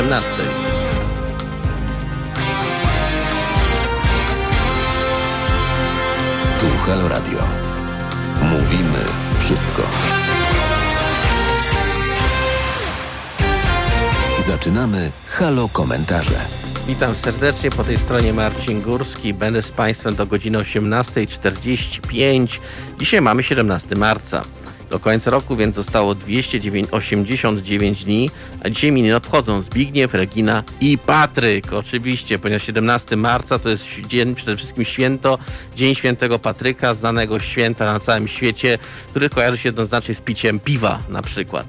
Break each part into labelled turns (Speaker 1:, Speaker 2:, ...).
Speaker 1: 5 po 17.
Speaker 2: Tu Halo Radio. Mówimy wszystko. Zaczynamy Halo Komentarze.
Speaker 1: Witam serdecznie, po tej stronie Marcin Górski. Będę z Państwem do godziny 18.45. Dzisiaj mamy 17 marca do końca roku, więc zostało 289 dni, a dzisiaj miny obchodzą Zbigniew, Regina i Patryk. Oczywiście, ponieważ 17 marca to jest dzień, przede wszystkim święto, Dzień Świętego Patryka, znanego święta na całym świecie, który kojarzy się jednoznacznie z piciem piwa na przykład.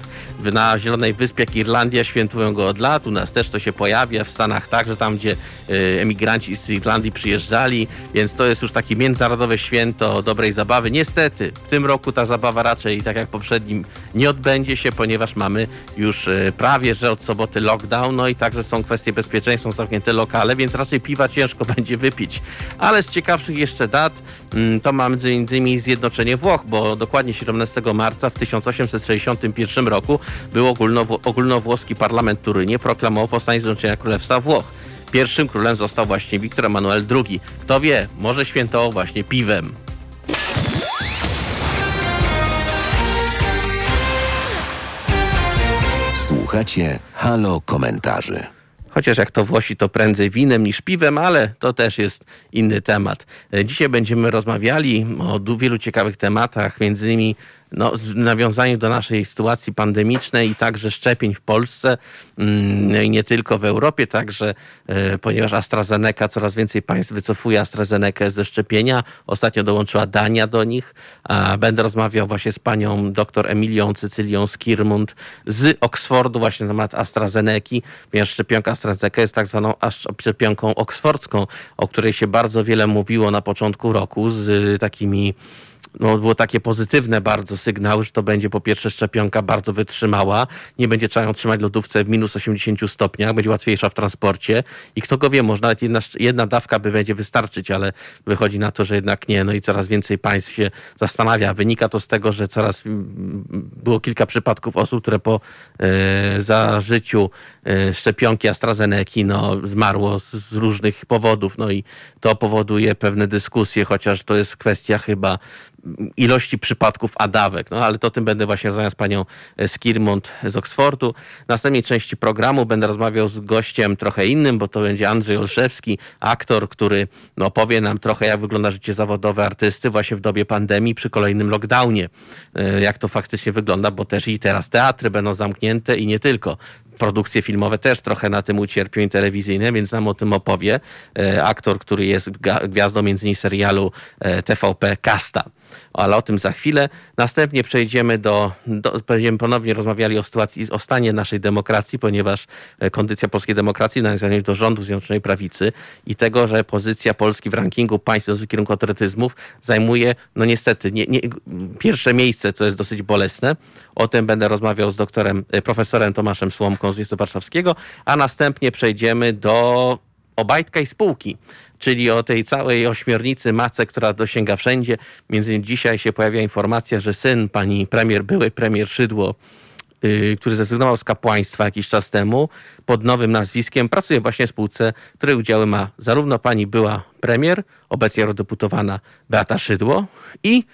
Speaker 1: Na Zielonej Wyspie, jak Irlandia, świętują go od lat, u nas też to się pojawia, w Stanach także, tam gdzie y, emigranci z Irlandii przyjeżdżali, więc to jest już takie międzynarodowe święto dobrej zabawy. Niestety, w tym roku ta zabawa raczej tak tak jak poprzednim, nie odbędzie się, ponieważ mamy już e, prawie, że od soboty lockdown, no i także są kwestie bezpieczeństwa, są zamknięte lokale, więc raczej piwa ciężko będzie wypić. Ale z ciekawszych jeszcze dat, mm, to mamy między innymi zjednoczenie Włoch, bo dokładnie 17 marca w 1861 roku był ogólnowłoski parlament Turynie, proklamował powstanie Zjednoczenia Królestwa Włoch. Pierwszym królem został właśnie Wiktor Emanuel II. Kto wie, może świętował właśnie piwem.
Speaker 2: Słuchacie Halo Komentarzy.
Speaker 1: Chociaż jak to Włosi, to prędzej winem niż piwem, ale to też jest inny temat. Dzisiaj będziemy rozmawiali o wielu ciekawych tematach, między innymi no, w nawiązaniu do naszej sytuacji pandemicznej i także szczepień w Polsce mm, i nie tylko w Europie, także e, ponieważ AstraZeneca, coraz więcej państw wycofuje AstraZeneca ze szczepienia. Ostatnio dołączyła Dania do nich. Będę rozmawiał właśnie z panią dr Emilią Cycylią Skirmund z Oksfordu właśnie na temat AstraZeneki, ponieważ szczepionka AstraZeneca jest tak zwaną szczepionką oksfordzką, o której się bardzo wiele mówiło na początku roku z takimi no, było takie pozytywne bardzo sygnały, że to będzie po pierwsze szczepionka bardzo wytrzymała, nie będzie trzeba ją trzymać w lodówce w minus 80 stopniach, będzie łatwiejsza w transporcie i kto go wie, może nawet jedna, jedna dawka by będzie wystarczyć, ale wychodzi na to, że jednak nie, no i coraz więcej państw się zastanawia. Wynika to z tego, że coraz było kilka przypadków osób, które po e, zażyciu szczepionki AstraZeneca no, zmarło z, różnych powodów, no i to powoduje pewne dyskusje, chociaż to jest kwestia chyba ilości przypadków adawek. No ale to tym będę właśnie rozmawiał z panią Skirmont z Oksfordu. W następnej części programu będę rozmawiał z gościem trochę innym, bo to będzie Andrzej Olszewski, aktor, który no, powie nam trochę, jak wygląda życie zawodowe artysty właśnie w dobie pandemii przy kolejnym lockdownie. E, jak to faktycznie wygląda, bo też i teraz teatry będą zamknięte i nie tylko produkcje filmowe też trochę na tym ucierpią i telewizyjne, więc nam o tym opowie e, aktor, który jest gwiazdą między innymi serialu e, TVP Kasta ale o tym za chwilę. Następnie przejdziemy do, do będziemy ponownie rozmawiali o sytuacji, o stanie naszej demokracji, ponieważ e, kondycja polskiej demokracji nawiązuje do rządu Zjednoczonej Prawicy i tego, że pozycja Polski w rankingu państw w kierunku autorytyzmów zajmuje, no niestety, nie, nie, pierwsze miejsce, co jest dosyć bolesne. O tym będę rozmawiał z doktorem, e, profesorem Tomaszem Słomką z Uniwersytetu Warszawskiego, a następnie przejdziemy do Obajtka i spółki, czyli o tej całej ośmiornicy mace, która dosięga wszędzie. Między innymi dzisiaj się pojawia informacja, że syn pani premier, były premier Szydło, yy, który zrezygnował z kapłaństwa jakiś czas temu, pod nowym nazwiskiem, pracuje właśnie w spółce, której udziały ma zarówno pani była premier, obecnie eurodeputowana Beata Szydło i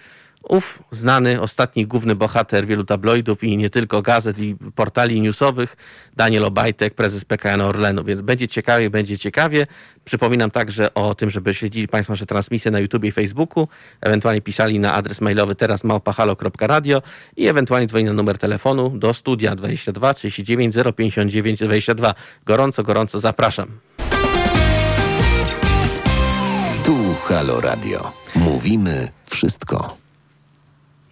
Speaker 1: ów znany, ostatni główny bohater wielu tabloidów i nie tylko gazet i portali newsowych, Daniel Obajtek, prezes PKN Orlenu. Więc będzie ciekawie, będzie ciekawie. Przypominam także o tym, żeby śledzili Państwo nasze transmisje na YouTube i Facebooku, ewentualnie pisali na adres mailowy teraz małpahalo.radio i ewentualnie dzwonili na numer telefonu do studia 22 39 059 22. Gorąco, gorąco zapraszam.
Speaker 2: Tu Halo Radio. Mówimy wszystko.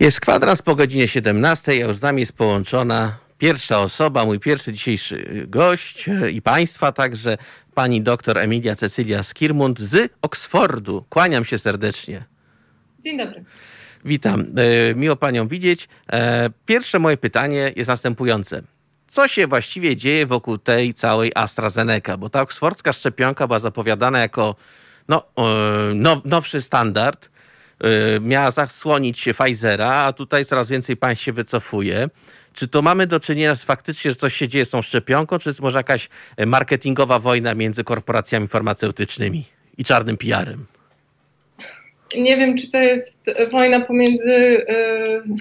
Speaker 1: Jest kwadrans po godzinie 17, a już z nami jest połączona pierwsza osoba, mój pierwszy dzisiejszy gość e, i państwa także, pani doktor Emilia Cecylia Skirmund z Oksfordu. Kłaniam się serdecznie.
Speaker 3: Dzień dobry.
Speaker 1: Witam, e, miło panią widzieć. E, pierwsze moje pytanie jest następujące. Co się właściwie dzieje wokół tej całej AstraZeneca? Bo ta oksfordzka szczepionka była zapowiadana jako no, nowszy standard, miała zasłonić się Pfizera, a tutaj coraz więcej państw się wycofuje. Czy to mamy do czynienia z faktycznie, że coś się dzieje z tą szczepionką, czy jest może jakaś marketingowa wojna między korporacjami farmaceutycznymi i czarnym PR-em?
Speaker 3: Nie wiem, czy to jest wojna pomiędzy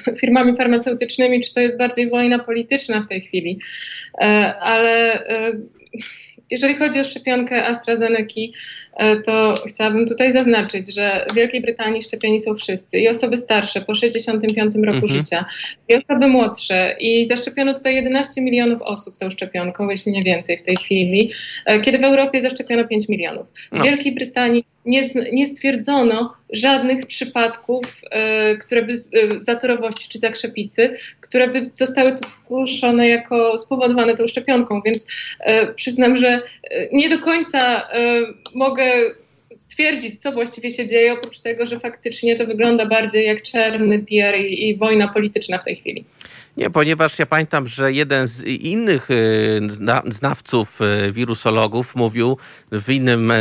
Speaker 3: y, firmami farmaceutycznymi, czy to jest bardziej wojna polityczna w tej chwili, y, ale y, jeżeli chodzi o szczepionkę AstraZeneca, e, to chciałabym tutaj zaznaczyć, że w Wielkiej Brytanii szczepieni są wszyscy i osoby starsze po 65 roku mhm. życia, i osoby młodsze. I zaszczepiono tutaj 11 milionów osób tą szczepionką, jeśli nie więcej w tej chwili, e, kiedy w Europie zaszczepiono 5 milionów. W no. Wielkiej Brytanii nie, nie stwierdzono żadnych przypadków, e, które by e, zatorowości czy zakrzepicy, które by zostały tu zgłoszone jako spowodowane tą szczepionką, więc e, przyznam, że nie do końca mogę stwierdzić, co właściwie się dzieje, oprócz tego, że faktycznie to wygląda bardziej jak czarny PR i, i wojna polityczna w tej chwili.
Speaker 1: Nie, ponieważ ja pamiętam, że jeden z innych y, znawców y, wirusologów mówił w, innym,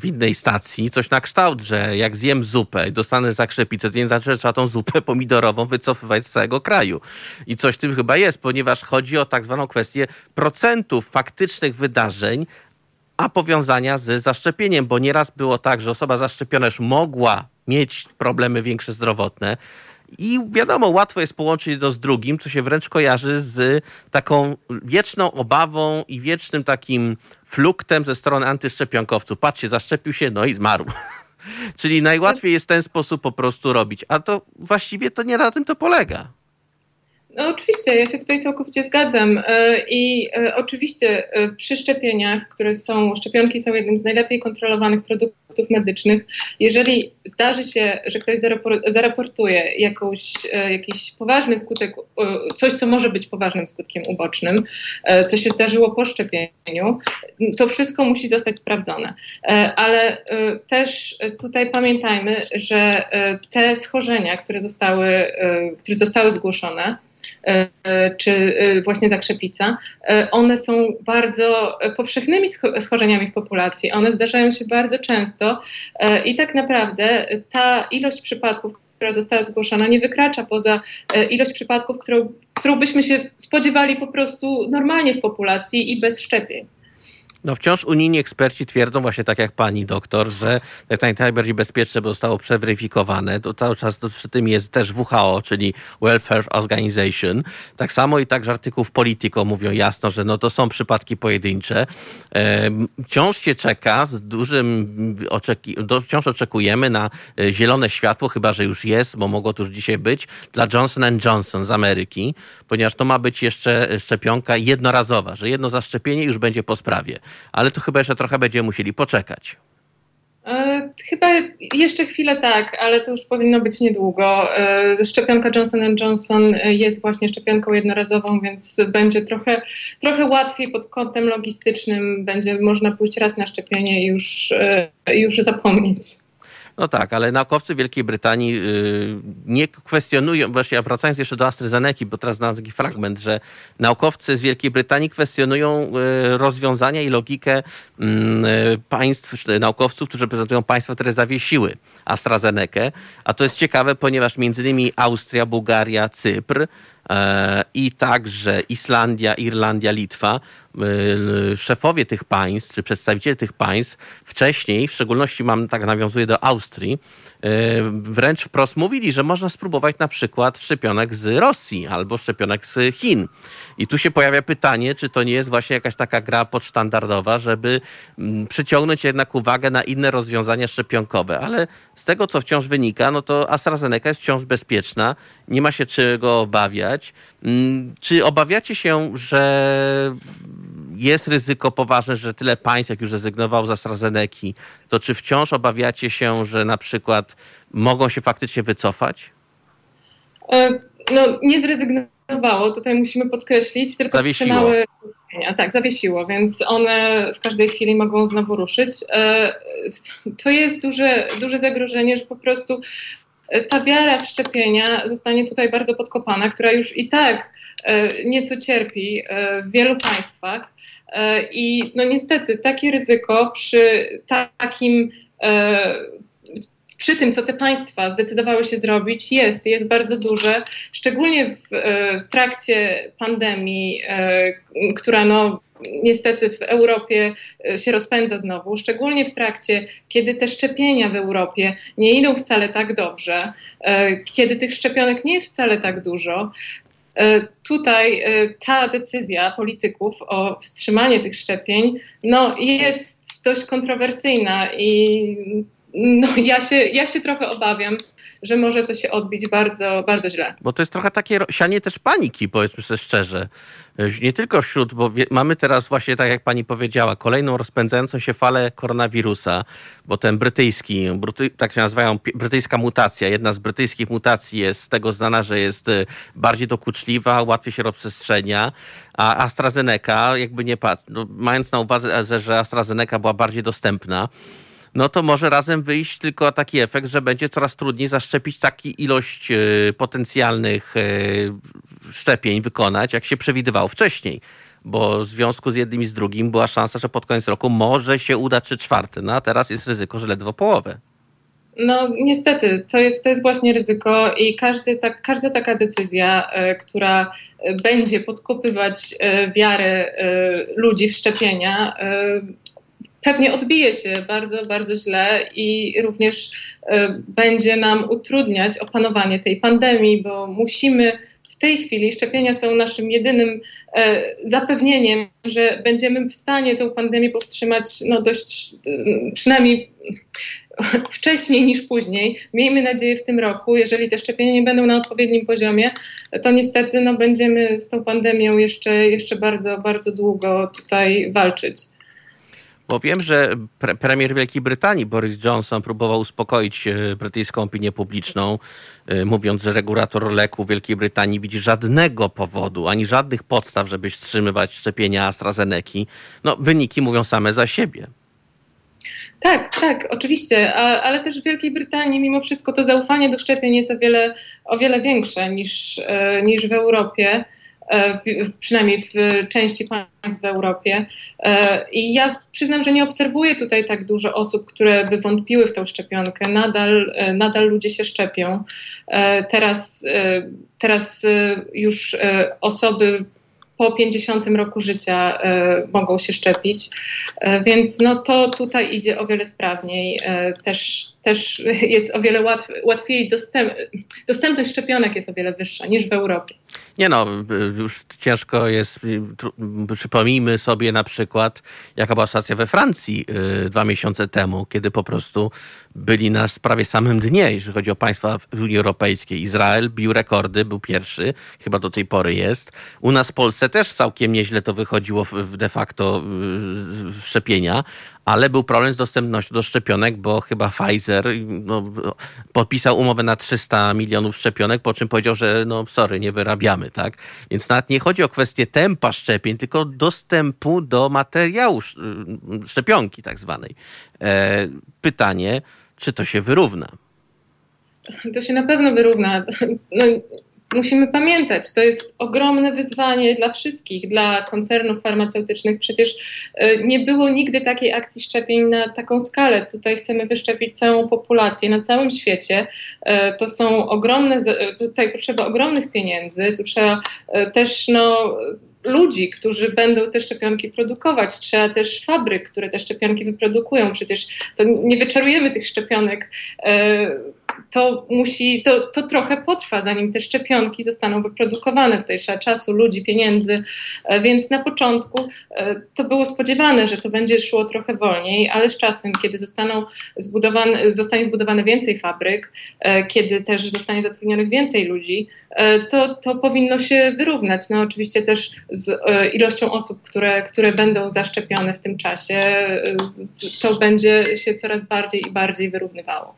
Speaker 1: w innej stacji coś na kształt, że jak zjem zupę i dostanę zakrzepicę, to nie znaczy, że trzeba tą zupę pomidorową wycofywać z całego kraju. I coś tym chyba jest, ponieważ chodzi o tak zwaną kwestię procentów faktycznych wydarzeń, a powiązania z zaszczepieniem, bo nieraz było tak, że osoba zaszczepiona już mogła mieć problemy większe zdrowotne, i wiadomo, łatwo jest połączyć jedno z drugim, co się wręcz kojarzy z taką wieczną obawą i wiecznym takim fluktem ze strony antyszczepionkowców. Patrzcie, zaszczepił się, no i zmarł. Czyli najłatwiej jest ten sposób po prostu robić. A to właściwie to nie na tym to polega.
Speaker 3: No oczywiście, ja się tutaj całkowicie zgadzam e, i e, oczywiście e, przy szczepieniach, które są, szczepionki są jednym z najlepiej kontrolowanych produktów medycznych, jeżeli zdarzy się, że ktoś zaraportuje jakąś, jakiś poważny skutek, coś co może być poważnym skutkiem ubocznym, co się zdarzyło po szczepieniu, to wszystko musi zostać sprawdzone. Ale też tutaj pamiętajmy, że te schorzenia, które zostały, które zostały zgłoszone, czy e, właśnie zakrzepica, e, one są bardzo powszechnymi schorzeniami w populacji. One zdarzają się bardzo często i tak naprawdę ta ilość przypadków, która została zgłoszona, nie wykracza poza ilość przypadków, którą, którą byśmy się spodziewali po prostu normalnie w populacji i bez szczepień.
Speaker 1: No wciąż unijni eksperci twierdzą właśnie tak jak pani doktor, że najbardziej bezpieczne, bo zostało przeweryfikowane. To cały czas przy tym jest też WHO, czyli Welfare Organization. Tak samo i także artykuł w Politico mówią jasno, że no to są przypadki pojedyncze. Wciąż się czeka z dużym, oczeki- wciąż oczekujemy na e, zielone światło, chyba że już jest, bo mogło to już dzisiaj być, dla Johnson Johnson z Ameryki, ponieważ to ma być jeszcze szczepionka jednorazowa, że jedno zaszczepienie już będzie po sprawie ale to chyba jeszcze trochę będziemy musieli poczekać.
Speaker 3: E, chyba jeszcze chwilę tak, ale to już powinno być niedługo. E, szczepionka Johnson Johnson jest właśnie szczepionką jednorazową, więc będzie trochę, trochę łatwiej pod kątem logistycznym. Będzie można pójść raz na szczepienie i już, e, już zapomnieć.
Speaker 1: No tak, ale naukowcy Wielkiej Brytanii y, nie kwestionują, właśnie wracając jeszcze do AstraZeneca, bo teraz znalazłem taki fragment, że naukowcy z Wielkiej Brytanii kwestionują y, rozwiązania i logikę mm, y, państw, naukowców, którzy reprezentują państwa, które zawiesiły AstraZenekę. A to jest ciekawe, ponieważ między innymi Austria, Bułgaria, Cypr E, i także Islandia, Irlandia, Litwa, szefowie tych państw, czy przedstawiciele tych państw wcześniej, w szczególności mam tak nawiązuje do Austrii, e, wręcz wprost mówili, że można spróbować na przykład szczepionek z Rosji albo szczepionek z Chin. I tu się pojawia pytanie, czy to nie jest właśnie jakaś taka gra podsztandardowa, żeby mm, przyciągnąć jednak uwagę na inne rozwiązania szczepionkowe. Ale z tego, co wciąż wynika, no to AstraZeneca jest wciąż bezpieczna, nie ma się czego obawiać. Mm, czy obawiacie się, że jest ryzyko poważne, że tyle państw, jak już rezygnowało z AstraZeneca, to czy wciąż obawiacie się, że na przykład mogą się faktycznie wycofać?
Speaker 3: E, no, nie zrezygnowało, tutaj musimy podkreślić, tylko
Speaker 1: zawiesiło.
Speaker 3: wstrzymały. Tak, zawiesiło, więc one w każdej chwili mogą znowu ruszyć. E, to jest duże, duże zagrożenie, że po prostu ta wiara w szczepienia zostanie tutaj bardzo podkopana, która już i tak e, nieco cierpi e, w wielu państwach. E, I no niestety takie ryzyko przy takim przy tym, co te państwa zdecydowały się zrobić, jest, jest bardzo duże, szczególnie w, w trakcie pandemii, która no, niestety w Europie e, się rozpędza znowu, szczególnie w trakcie, kiedy te szczepienia w Europie nie idą wcale tak dobrze, e, kiedy tych szczepionek nie jest wcale tak dużo. E, tutaj ta decyzja polityków o wstrzymanie tych szczepień no, jest dość kontrowersyjna i no, ja, się, ja się trochę obawiam, że może to się odbić bardzo, bardzo źle.
Speaker 1: Bo to jest trochę takie sianie też paniki, powiedzmy sobie szczerze. Nie tylko wśród, bo mamy teraz właśnie, tak jak pani powiedziała, kolejną rozpędzającą się falę koronawirusa, bo ten brytyjski, tak się nazywają, brytyjska mutacja, jedna z brytyjskich mutacji jest z tego znana, że jest y, bardziej dokuczliwa, łatwiej się rozprzestrzenia, a AstraZeneca, jakby nie no, mając na uwadze, że AstraZeneca była bardziej dostępna, no to może razem wyjść tylko taki efekt, że będzie coraz trudniej zaszczepić taki ilość y, potencjalnych y, szczepień wykonać, jak się przewidywało wcześniej. Bo w związku z jednym i z drugim była szansa, że pod koniec roku może się uda trzy czwarte, no a teraz jest ryzyko, że ledwo połowę.
Speaker 3: No niestety, to jest, to jest właśnie ryzyko i każdy, tak, każda taka decyzja, e, która będzie podkopywać e, wiarę e, ludzi w szczepienia, pewnie odbije się bardzo, bardzo źle i również e, będzie nam utrudniać opanowanie tej pandemii, bo musimy tej chwili szczepienia są naszym jedynym e, zapewnieniem, że będziemy w stanie tę pandemię powstrzymać no dość e, przynajmniej wcześniej niż później. Miejmy nadzieję w tym roku, jeżeli te szczepienia nie będą na odpowiednim poziomie, to niestety no, będziemy z tą pandemią jeszcze, jeszcze bardzo, bardzo długo tutaj walczyć.
Speaker 1: Bo wiem, że pre premier Wielkiej Brytanii Boris Johnson próbował uspokoić e, brytyjską opinię publiczną, e, mówiąc, że regulator leku Wielkiej Brytanii widzi żadnego powodu, ani żadnych podstaw, żeby wstrzymywać szczepienia AstraZeneki. No, wyniki mówią same za siebie.
Speaker 3: Tak, tak, oczywiście, A, ale też w Wielkiej Brytanii mimo wszystko to zaufanie do szczepień jest o wiele, o wiele większe niż, e, niż w Europie. E, w, przynajmniej w części państw w Europie. E, I ja przyznam, że nie obserwuję tutaj tak dużo osób, które by wątpiły w tą szczepionkę. Nadal, e, nadal ludzie się szczepią. Teraz, teraz już osoby po 50 roku życia e, mogą się szczepić, e, więc no to tutaj idzie o wiele sprawniej. E, też, też jest o wiele łatw, łatwiej, dostęp, dostępność szczepionek jest o wiele wyższa niż w Europie.
Speaker 1: Nie no, już ciężko jest, przypomnijmy sobie na przykład, jaka była sytuacja we Francji dwa miesiące temu, kiedy po prostu byli na prawie samym dnie, jeżeli chodzi o państwa w Unii Europejskiej. Izrael bił rekordy, był pierwszy, chyba do tej pory jest. U nas w Polsce też całkiem nieźle to wychodziło w de facto szczepienia, ale był problem z dostępnością do szczepionek, bo chyba Pfizer no, podpisał umowę na 300 milionów szczepionek, po czym powiedział, że no sorry, nie wyrabiamy, tak? Więc nawet nie chodzi o kwestię tempa szczepień, tylko dostępu do materiału szczepionki tak zwanej. E, pytanie, czy to się wyrówna?
Speaker 3: To się na pewno wyrówna. No, musimy pamiętać, to jest ogromne wyzwanie dla wszystkich, dla koncernów farmaceutycznych. Przecież e, nie było nigdy takiej akcji szczepień na taką skalę. Tutaj chcemy wyszczepić całą populację na całym świecie. E, to są ogromne, tutaj potrzeba ogromnych pieniędzy, tu trzeba e, też no, ludzi, którzy będą te szczepionki produkować. Trzeba też fabryk, które te szczepionki wyprodukują. Przecież to nie wyczarujemy tych szczepionek to musi, to, to trochę potrwa, zanim te szczepionki zostaną wyprodukowane. Tutaj trzeba czasu, ludzi, pieniędzy, e, więc na początku e, to było spodziewane, że to będzie szło trochę wolniej, ale z czasem, kiedy zostaną zbudowane, zostanie zbudowane więcej fabryk, e, kiedy też zostanie zatrudnionych więcej ludzi, to, to powinno się wyrównać. No oczywiście też z ilością osób, które, które będą zaszczepione w tym czasie, to będzie się coraz bardziej i bardziej wyrównywało.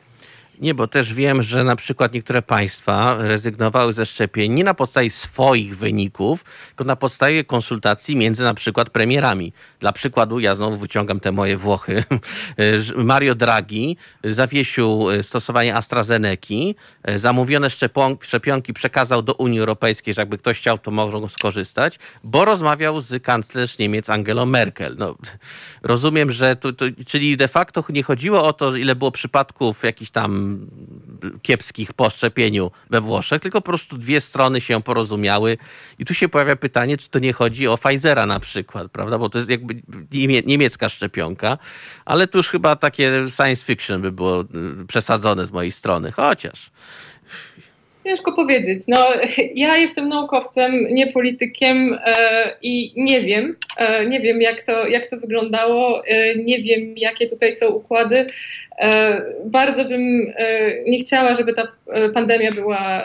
Speaker 1: Nie, bo też wiem, że na przykład niektóre państwa rezygnowały ze szczepień nie na podstawie swoich wyników, tylko na podstawie konsultacji między na przykład premierami. Dla przykładu, ja znowu wyciągam te moje Włochy. Mario Draghi zawiesił stosowanie AstraZeneki, zamówione szczepionki przekazał do Unii Europejskiej, że jakby ktoś chciał, to mogą skorzystać, bo rozmawiał z kanclerz Niemiec Angelą Merkel. No, rozumiem, że to, to, czyli de facto nie chodziło o to, ile było przypadków jakichś tam kiepskich po szczepieniu we Włoszech, tylko po prostu dwie strony się porozumiały i tu się pojawia pytanie, czy to nie chodzi o Pfizera na przykład, prawda, bo to jest jakby niemiecka szczepionka, ale tu już chyba takie science fiction by było y, przesadzone z mojej strony, chociaż
Speaker 3: Ciężko powiedzieć. No, ja jestem naukowcem, nie politykiem e, i nie wiem, e, nie wiem jak to, jak to wyglądało, e, nie wiem jakie tutaj są układy. E, bardzo bym e, nie chciała, żeby ta e, pandemia była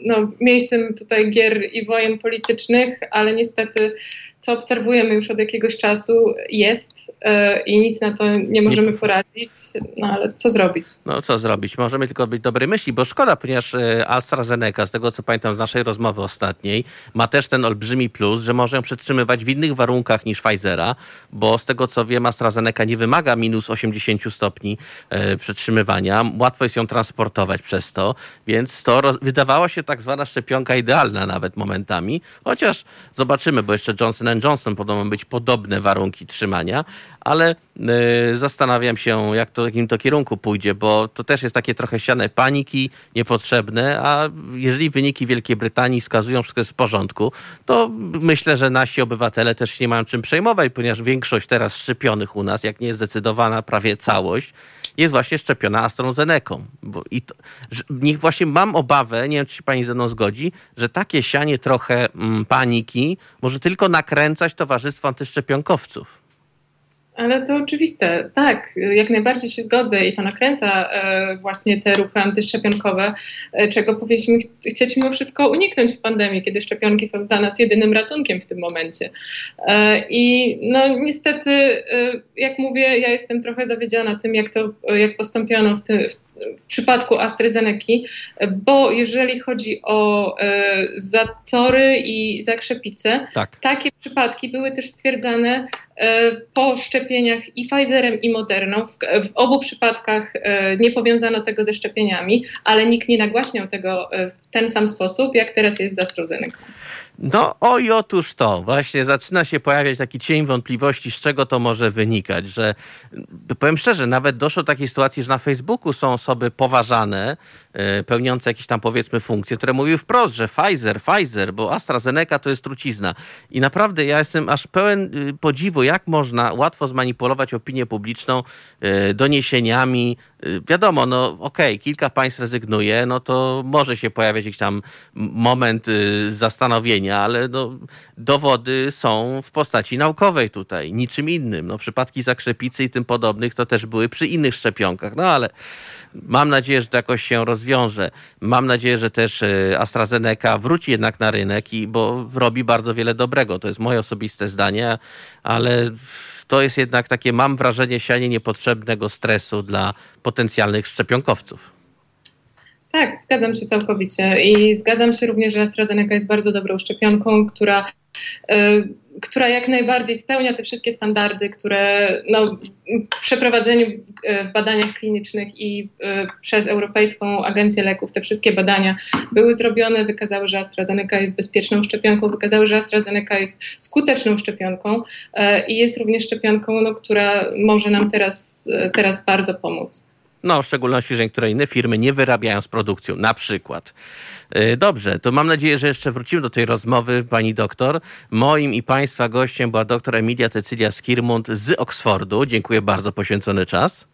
Speaker 3: no, miejscem tutaj gier i wojen politycznych, ale niestety co obserwujemy już od jakiegoś czasu jest i nic na to nie możemy poradzić, no ale co zrobić?
Speaker 1: No co zrobić? Możemy tylko być dobrej myśli, bo szkoda, ponieważ AstraZeneca, z tego co pamiętam z naszej rozmowy ostatniej, ma też ten olbrzymi plus, że może ją przetrzymywać w innych warunkach niż Pfizera, bo z tego co wiem AstraZeneca nie wymaga minus 80 stopni stopni e, przetrzymywania. Łatwo jest ją transportować przez to, więc to wydawała się tak zwana szczepionka idealna nawet momentami, chociaż zobaczymy, bo jeszcze Johnson Johnson podobno być podobne warunki trzymania, ale y, zastanawiam się, jak to w jakim to kierunku pójdzie, bo to też jest takie trochę siane paniki niepotrzebne, a jeżeli wyniki Wielkiej Brytanii wskazują, wszystko jest w porządku, to myślę, że nasi obywatele też się nie mają czym przejmować, ponieważ większość teraz szczepionych u nas, jak nie zdecydowana prawie całość, jest właśnie szczepiona AstraZeneca. Bo i to, niech właśnie mam obawę, nie wiem, czy się pani ze mną zgodzi, że takie sianie trochę mm, paniki może tylko nakręcać towarzystwo antyszczepionkowców.
Speaker 3: Ale to oczywiste, tak, jak najbardziej się zgodzę i to nakręca e, właśnie te ruchy antyszczepionkowe, e, czego powinniśmy ch chcieć mimo wszystko uniknąć w pandemii, kiedy szczepionki są dla nas jedynym ratunkiem w tym momencie. E, I no niestety, e, jak mówię, ja jestem trochę zawiedziona tym, jak to, jak postąpiono w, ty, w w przypadku AstraZeneca, bo jeżeli chodzi o e, zatory i zakrzepice, tak. takie przypadki były też stwierdzane e, po szczepieniach i Pfizerem i Moderną. W, w, obu przypadkach e, nie powiązano tego ze szczepieniami, ale nikt nie nagłaśniał tego e, w ten sam sposób, jak teraz jest z AstraZeneca.
Speaker 1: No o i otóż to, właśnie zaczyna się pojawiać taki cień wątpliwości, z czego to może wynikać, że powiem szczerze, nawet doszło do takiej sytuacji, że na Facebooku są osoby poważane, pełniące jakieś tam powiedzmy funkcje, które mówiły wprost, że Pfizer, Pfizer, bo AstraZeneca to jest trucizna. I naprawdę ja jestem aż pełen y, podziwu, jak można łatwo zmanipulować opinię publiczną e, doniesieniami. Y, wiadomo, no okej, okay, kilka państw rezygnuje, no to może się pojawiać jakiś tam moment y, zastanowienia, ale no, dowody są w postaci naukowej tutaj, niczym innym. No, przypadki zakrzepicy i tym podobnych to też były przy innych szczepionkach, no ale mam nadzieję, że to jakoś się rozwiąże. Mam nadzieję, że też e, AstraZeneca wróci jednak na rynek, i, bo robi bardzo wiele dobrego. To jest moje osobiste zdanie, ale to jest jednak takie, mam wrażenie, sianie niepotrzebnego stresu dla potencjalnych szczepionkowców.
Speaker 3: Tak, zgadzam się całkowicie i zgadzam się również, że AstraZeneca jest bardzo dobrą szczepionką, która, y, która jak najbardziej spełnia te wszystkie standardy, które no, w przeprowadzeniu w badaniach klinicznych i y, przez Europejską Agencję Leków te wszystkie badania były zrobione, wykazały, że AstraZeneca jest bezpieczną szczepionką, wykazały, że AstraZeneca jest skuteczną szczepionką y, i jest również szczepionką, no, która może nam teraz, teraz bardzo pomóc.
Speaker 1: No, w szczególności, że niektóre inne firmy nie wyrabiają z produkcją, na przykład. Y, dobrze, to mam nadzieję, że jeszcze wrócimy do tej rozmowy, pani doktor. Moim i państwa gościem była doktor Emilia Tecylia Skirmund z Oksfordu. Dziękuję bardzo, poświęcony czas.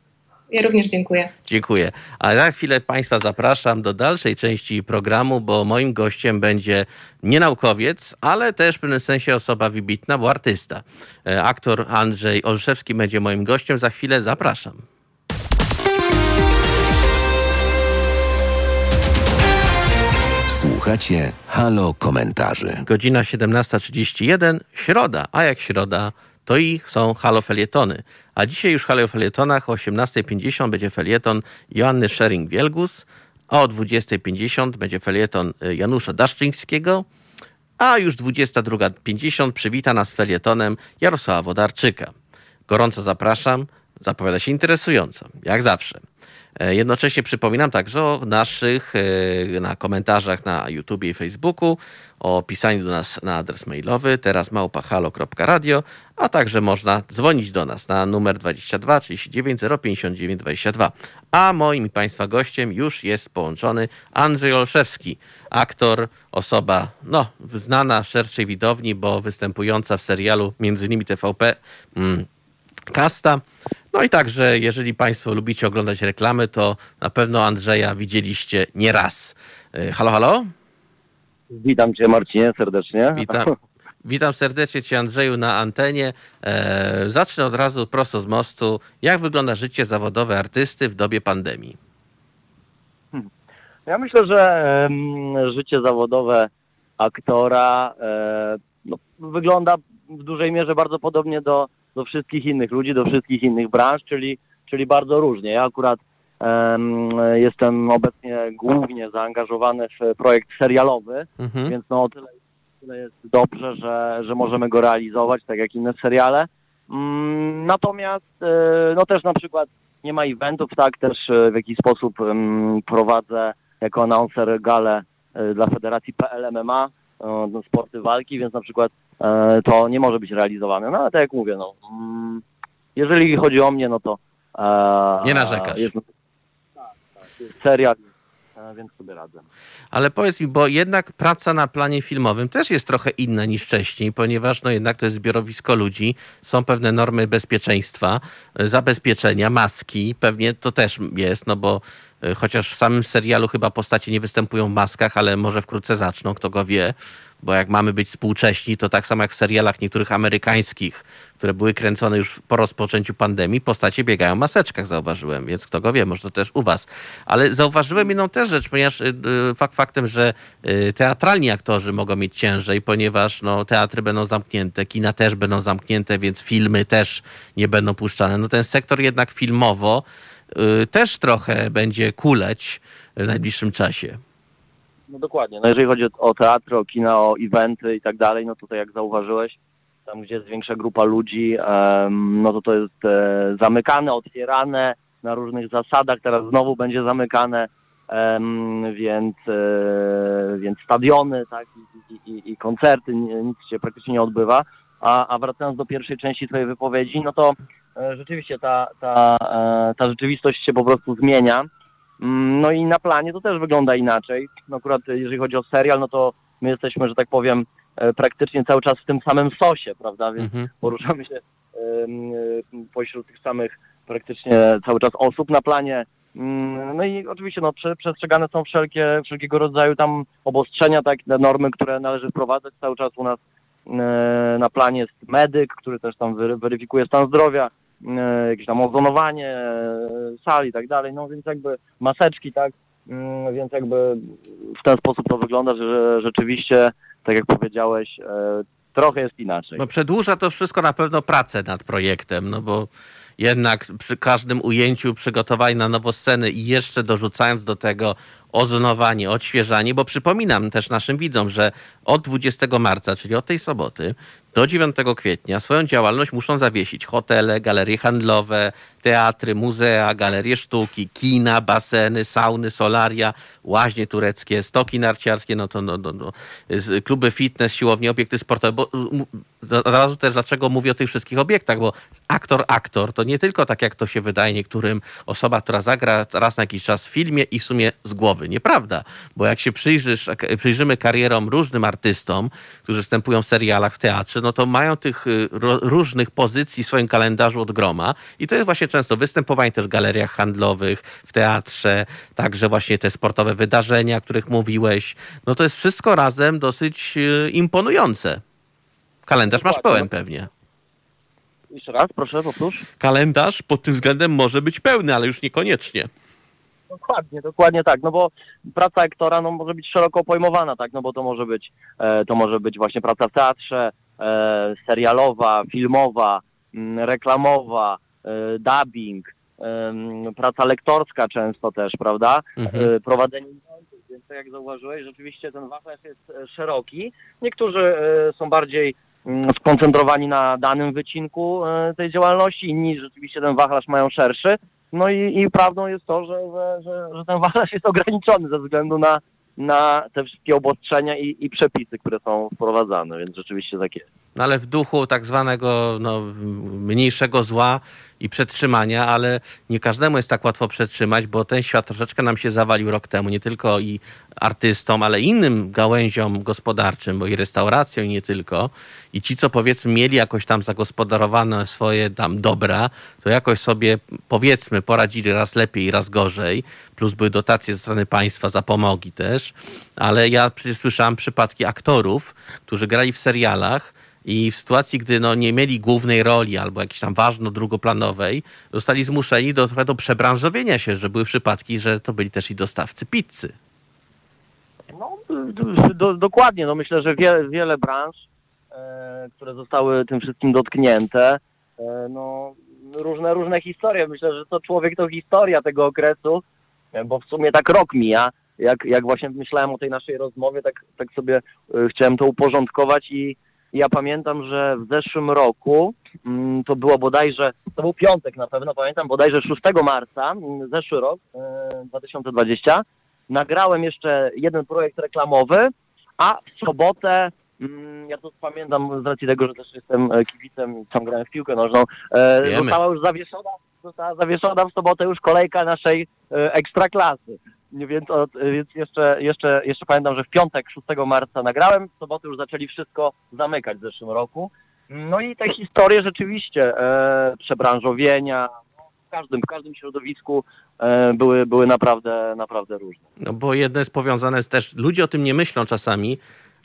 Speaker 3: Ja również dziękuję.
Speaker 1: Dziękuję. A za chwilę Państwa zapraszam do dalszej części programu, bo moim gościem będzie nie naukowiec, ale też w pewnym sensie osoba wybitna, bo artysta. E, aktor Andrzej Olszewski będzie moim gościem. Za chwilę zapraszam.
Speaker 2: Słuchacie Halo Komentarzy.
Speaker 1: Godzina 17.31, środa, a jak środa, to i są Halo Felietony. A dzisiaj już Halo Felietonach o 18.50 będzie felieton Joanny Szering-Wielgus, a o 20.50 będzie felieton y, Janusza Daszczyńskiego, a już 22.50 przywita nas felietonem Jarosława Wodarczyka. Gorąco zapraszam, zapowiada się interesująco, jak zawsze. E, jednocześnie przypominam także o naszych e, na komentarzach na YouTube i Facebooku, o pisaniu do nas na adres mailowy teraz małpahalo.radio, a także można dzwonić do nas na numer 22 39 059 22. A moim i Państwa gościem już jest połączony Andrzej Olszewski, aktor, osoba no, znana szerszej widowni, bo występująca w serialu między innymi TVP mm, Kasta. No i także, jeżeli Państwo lubicie oglądać reklamy, to na pewno Andrzeja widzieliście nieraz. E, halo, halo?
Speaker 4: Witam Cię Marcinie serdecznie.
Speaker 1: Witam. Witam serdecznie Cię Andrzeju na antenie. E, zacznę od razu prosto z mostu. Jak wygląda życie zawodowe artysty w dobie pandemii?
Speaker 4: Ja myślę, że życie zawodowe aktora e, no, wygląda w dużej mierze bardzo podobnie do, do wszystkich innych ludzi, do wszystkich innych branż, czyli, czyli bardzo różnie. Ja akurat em, jestem obecnie głównie zaangażowany w projekt serialowy,
Speaker 1: Mhm.
Speaker 4: więc no o tyle, tyle jest dobrze, że, że możemy go realizować, tak jak inne seriale. Mm, natomiast e, no też na przykład nie ma eventów, tak, też e, w jakiś sposób prowadzę jako announcer galę e, dla Federacji PLMMA, sporty walki, więc na przykład e, to nie może być realizowane. No ale tak jak mówię, no, mm, jeżeli chodzi o mnie, no to e,
Speaker 1: Nie narzekasz.
Speaker 4: Jest, tak, więc sobie radzę.
Speaker 1: Ale powiedz mi, bo jednak praca na planie filmowym też jest trochę inna niż wcześniej, ponieważ no jednak to jest zbiorowisko ludzi, są pewne normy bezpieczeństwa, e, zabezpieczenia, maski, pewnie to też jest, no bo e, chociaż w samym serialu chyba postacie nie występują w maskach, ale może wkrótce zaczną, kto go wie, bo jak mamy być współcześni, to tak samo jak w serialach niektórych amerykańskich, które były kręcone już po rozpoczęciu pandemii, postacie biegają w maseczkach, zauważyłem, więc kto go wie, może to też u was. Ale zauważyłem jedną też rzecz, ponieważ y, y, fakt faktem, że y, teatralni aktorzy mogą mieć ciężej, ponieważ no, teatry będą zamknięte, kina też będą zamknięte, więc filmy też nie będą puszczane. No ten sektor jednak filmowo też trochę będzie kuleć w najbliższym czasie.
Speaker 4: No dokładnie. No jeżeli chodzi o, o teatry, o kina, o eventy i tak dalej, no tutaj jak zauważyłeś, tam gdzie jest większa grupa ludzi, no to to jest e, zamykane, otwierane na różnych zasadach. Teraz znowu będzie zamykane, więc, e, więc stadiony, tak, i, i, i, koncerty, nic się praktycznie nie odbywa. A, a wracając do pierwszej części twojej wypowiedzi, no to e, rzeczywiście ta, ta, ta rzeczywistość się po prostu zmienia. Mm, No i na planie to też wygląda inaczej. No akurat jeżeli chodzi o serial, no to my jesteśmy, że tak powiem, e, praktycznie cały czas w tym samym sosie, prawda? Więc
Speaker 1: Mhm.
Speaker 4: poruszamy się e, pośród tych samych praktycznie cały czas osób na planie. Mm, No i oczywiście no, prze- przestrzegane są wszelkie, wszelkiego rodzaju tam obostrzenia, tak, te normy, które należy wprowadzać. Cały czas u nas e, na planie jest medyk, który też tam wery- weryfikuje stan zdrowia, jakieś tam ozonowanie e, sali i tak dalej, no więc jakby maseczki, tak, Mm, więc jakby w ten sposób to wygląda, że rzeczywiście, tak jak powiedziałeś, e, trochę jest inaczej.
Speaker 1: No przedłuża to wszystko na pewno pracę nad projektem, no bo jednak przy każdym ujęciu przygotowanie na nowo sceny i jeszcze dorzucając do tego ozonowanie, odświeżanie, bo przypominam też naszym widzom, że od 20 marca, czyli od tej soboty do 9 kwietnia swoją działalność muszą zawiesić hotele, galerie handlowe, teatry, muzea, galerie sztuki, kina, baseny, sauny, solaria, łaźnie tureckie, stoki narciarskie, no to no, no, no, kluby fitness, siłownie, obiekty sportowe. Bo zaraz też dlaczego mówię o tych wszystkich obiektach, bo aktor, aktor to nie tylko tak jak to się wydaje niektórym, osoba, która zagra raz na jakiś czas w filmie i w sumie z głowy. Nieprawda, bo jak się przyjrzysz, przyjrzymy karierom różnym artystom, którzy występują w serialach, w teatrze, no to mają tych y, różnych pozycji w swoim kalendarzu od groma i to jest właśnie często występowanie też w galeriach handlowych, w teatrze, także właśnie te sportowe wydarzenia, o których mówiłeś. No to jest wszystko razem dosyć y, imponujące. Kalendarz masz pełen pewnie.
Speaker 4: Jeszcze raz, proszę, powtórz.
Speaker 1: Kalendarz pod tym względem może być pełny, ale już niekoniecznie.
Speaker 4: Dokładnie, dokładnie tak, no bo praca aktora no, może być szeroko pojmowana, tak, no bo to może być, e, to może być właśnie praca w teatrze, e, serialowa, filmowa, m, reklamowa, e, dubbing, em, praca lektorska często też, prawda,
Speaker 1: Mhm.
Speaker 4: e, prowadzenie więc tak jak zauważyłeś, rzeczywiście ten wachlarz jest e, szeroki. Niektórzy e, są bardziej mm, skoncentrowani na danym wycinku e, tej działalności, inni rzeczywiście ten wachlarz mają szerszy. No i, i prawdą jest to, że, że, że, ten wachlarz jest ograniczony ze względu na, na te wszystkie obostrzenia i, i przepisy, które są wprowadzane, więc rzeczywiście tak jest.
Speaker 1: No ale w duchu tak zwanego no, mniejszego zła i przetrzymania, ale nie każdemu jest tak łatwo przetrzymać, bo ten świat troszeczkę nam się zawalił rok temu, nie tylko i artystom, ale innym gałęziom gospodarczym, bo i restauracją i nie tylko. I ci, co powiedzmy mieli jakoś tam zagospodarowane swoje tam dobra, to jakoś sobie powiedzmy poradzili raz lepiej, raz gorzej, plus były dotacje ze strony państwa, zapomogi też, ale ja przecież słyszałem przypadki aktorów, którzy grali w serialach, i w sytuacji, gdy no, nie mieli głównej roli albo jakiejś tam ważno drugoplanowej, zostali zmuszeni do, do przebranżowienia się, że były przypadki, że to byli też i dostawcy pizzy.
Speaker 4: No, do, dokładnie. No, myślę, że wiele, wiele branż, e, które zostały tym wszystkim dotknięte, e, no, różne, różne historie. Myślę, że to człowiek to historia tego okresu, e, bo w sumie tak rok mija. Jak, jak właśnie myślałem o tej naszej rozmowie, tak, tak sobie e, chciałem to uporządkować i ja pamiętam, że w zeszłym roku, mm, to było bodajże, to był piątek na pewno, pamiętam, bodajże 6 marca, mm, zeszły rok, 2020, e, nagrałem jeszcze jeden projekt reklamowy, a w sobotę, mm, ja to pamiętam z racji tego, że też jestem e, kibicem, sam grałem w piłkę nożną, e, Wiemy. została już zawieszona, została zawieszona w sobotę już kolejka naszej ekstraklasy. Więc, więc jeszcze, jeszcze, jeszcze pamiętam, że w piątek 6 marca nagrałem, w sobotę już zaczęli wszystko zamykać w zeszłym roku. No i te historie rzeczywiście, e, przebranżowienia, no, w każdym, w każdym środowisku e, były, były naprawdę, naprawdę różne.
Speaker 1: No bo jedno jest powiązane z też, ludzie o tym nie myślą czasami,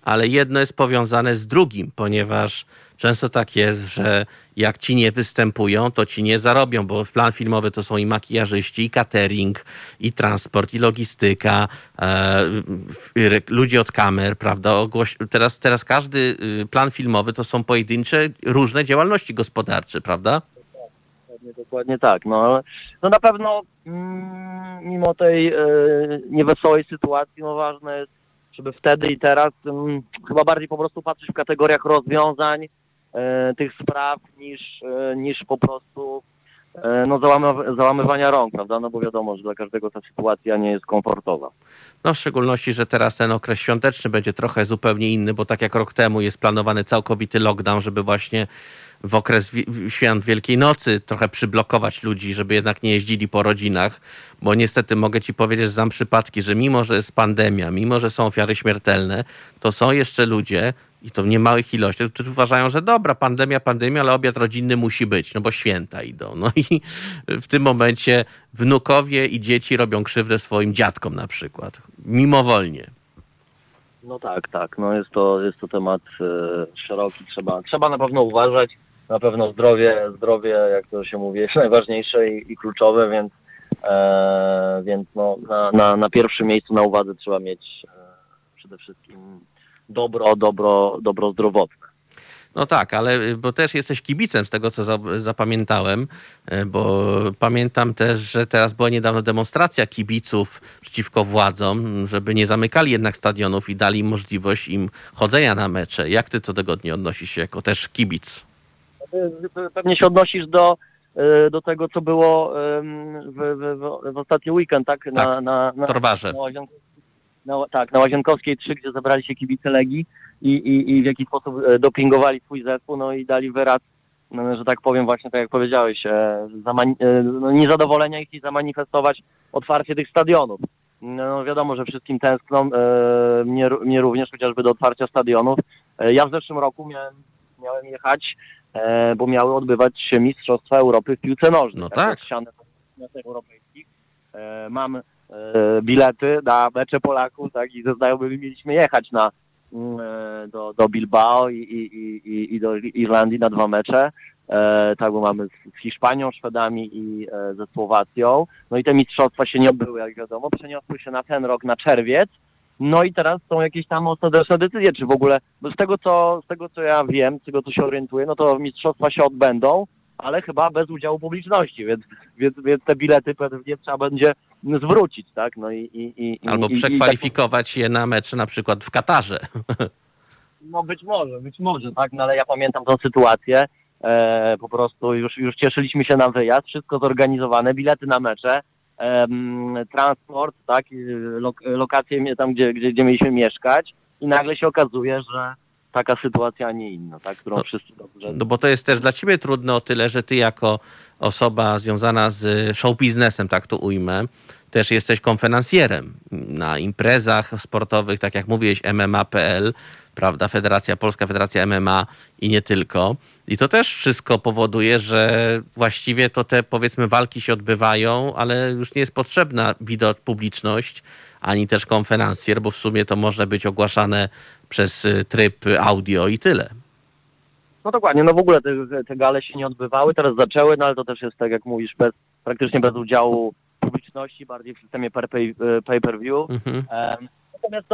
Speaker 1: ale jedno jest powiązane z drugim, ponieważ często tak jest, że jak ci nie występują, to ci nie zarobią, bo w plan filmowy to są i makijażyści, i catering, i transport, i logistyka, e, ludzie od kamer, prawda? Ogłoś teraz, teraz każdy y, plan filmowy to są pojedyncze, różne działalności gospodarcze, prawda?
Speaker 4: Dokładnie, tak. No, no na pewno mm, mimo tej e, niewesołej sytuacji, no ważne jest żeby wtedy i teraz um, chyba bardziej po prostu patrzeć w kategoriach rozwiązań e, tych spraw niż, e, niż po prostu e, no, załamy, załamywania rąk, prawda? No bo wiadomo, że dla każdego ta sytuacja nie jest komfortowa.
Speaker 1: No w szczególności, że teraz ten okres świąteczny będzie trochę zupełnie inny, bo tak jak rok temu jest planowany całkowity lockdown, żeby właśnie w okres świąt Wielkiej Nocy trochę przyblokować ludzi, żeby jednak nie jeździli po rodzinach, bo niestety mogę ci powiedzieć, że znam przypadki, że mimo, że jest pandemia, mimo, że są ofiary śmiertelne, to są jeszcze ludzie, i to w niemałych ilościach, którzy uważają, że dobra, pandemia, pandemia, ale obiad rodzinny musi być, no bo święta idą. No i w tym momencie wnukowie i dzieci robią krzywdę swoim dziadkom na przykład, mimowolnie.
Speaker 4: No tak, tak. No jest to, jest to temat e, szeroki. Trzeba, trzeba na pewno uważać. Na pewno zdrowie, zdrowie, jak to się mówi, jest najważniejsze i, i kluczowe, więc, e, więc no, na, na, na pierwszym miejscu na uwadze trzeba mieć e, przede wszystkim dobro, dobro, dobro zdrowotne.
Speaker 1: No tak, ale y, bo też jesteś kibicem z tego, co za, zapamiętałem, y, bo pamiętam też, że teraz była niedawno demonstracja kibiców przeciwko władzom, żeby nie zamykali jednak stadionów i dali możliwość im chodzenia na mecze. Jak ty to tego dnia odnosisz się jako też kibic?
Speaker 4: Pewnie się odnosisz do, y, do tego, co było w, w, w ostatni weekend, tak?
Speaker 1: Na, tak, na, na, Torwarze.
Speaker 4: Na, na, tak, na Łazienkowskiej 3, gdzie zebrali się kibice Legii i, i, i w jaki sposób e, dopingowali swój zespół, no i dali wyraz, no, że tak powiem właśnie tak jak powiedziałeś, e, e, no, niezadowolenia i zamanifestować otwarcie tych stadionów. No wiadomo, że wszystkim tęskną, mnie, mnie również chociażby do otwarcia stadionów. Ja w zeszłym roku miałem, miałem jechać, bo miały odbywać się Mistrzostwa Europy w piłce nożnej.
Speaker 1: No tak.
Speaker 4: Ściany europejskich. Mam bilety na mecze Polaków, tak, i ze znajomymi mieliśmy jechać na, Mm, e, do, do Bilbao i, i, i, i do Irlandii na dwa mecze. E, tak, bo mamy z, z Hiszpanią, Szwedami i e, ze Słowacją. No i te mistrzostwa się nie odbyły, jak wiadomo. Przeniosły się na ten rok, na czerwiec. No i teraz są jakieś tam ostateczne decyzje, czy w ogóle, z tego co, z tego co ja wiem, z tego co się orientuję, no to mistrzostwa się odbędą, ale chyba bez udziału publiczności, więc, więc, więc te bilety pewnie trzeba będzie zwrócić, tak? No i, i, i,
Speaker 1: Albo i, przekwalifikować i tak... je na mecz na przykład w Katarze.
Speaker 4: No być może, być może, tak? No ale ja pamiętam tą sytuację, e, po prostu już, już cieszyliśmy się na wyjazd, wszystko zorganizowane, bilety na mecze, transport, tak, y, lok, lokacje tam, gdzie, gdzie, gdzie mieliśmy mieszkać i nagle się okazuje, że taka sytuacja, a nie inna, tak, którą
Speaker 1: No,
Speaker 4: wszyscy dobrze...
Speaker 1: No bo to jest też dla ciebie trudne o tyle, że ty jako osoba związana z show biznesem, tak to ujmę, też jesteś konferencjerem na imprezach sportowych, tak jak mówiłeś, MMA.pl, prawda, Federacja Polska, Federacja MMA i nie tylko. I to też wszystko powoduje, że właściwie to te powiedzmy walki się odbywają, ale już nie jest potrzebna widok publiczność, ani też konferencjer, bo w sumie to może być ogłaszane przez y, tryb audio i tyle.
Speaker 4: No dokładnie, no w ogóle te, te gale się nie odbywały, teraz zaczęły, no ale to też jest tak jak mówisz, bez, praktycznie bez udziału publiczności, bardziej w systemie per pay, pay per view.
Speaker 1: Mhm.
Speaker 4: Natomiast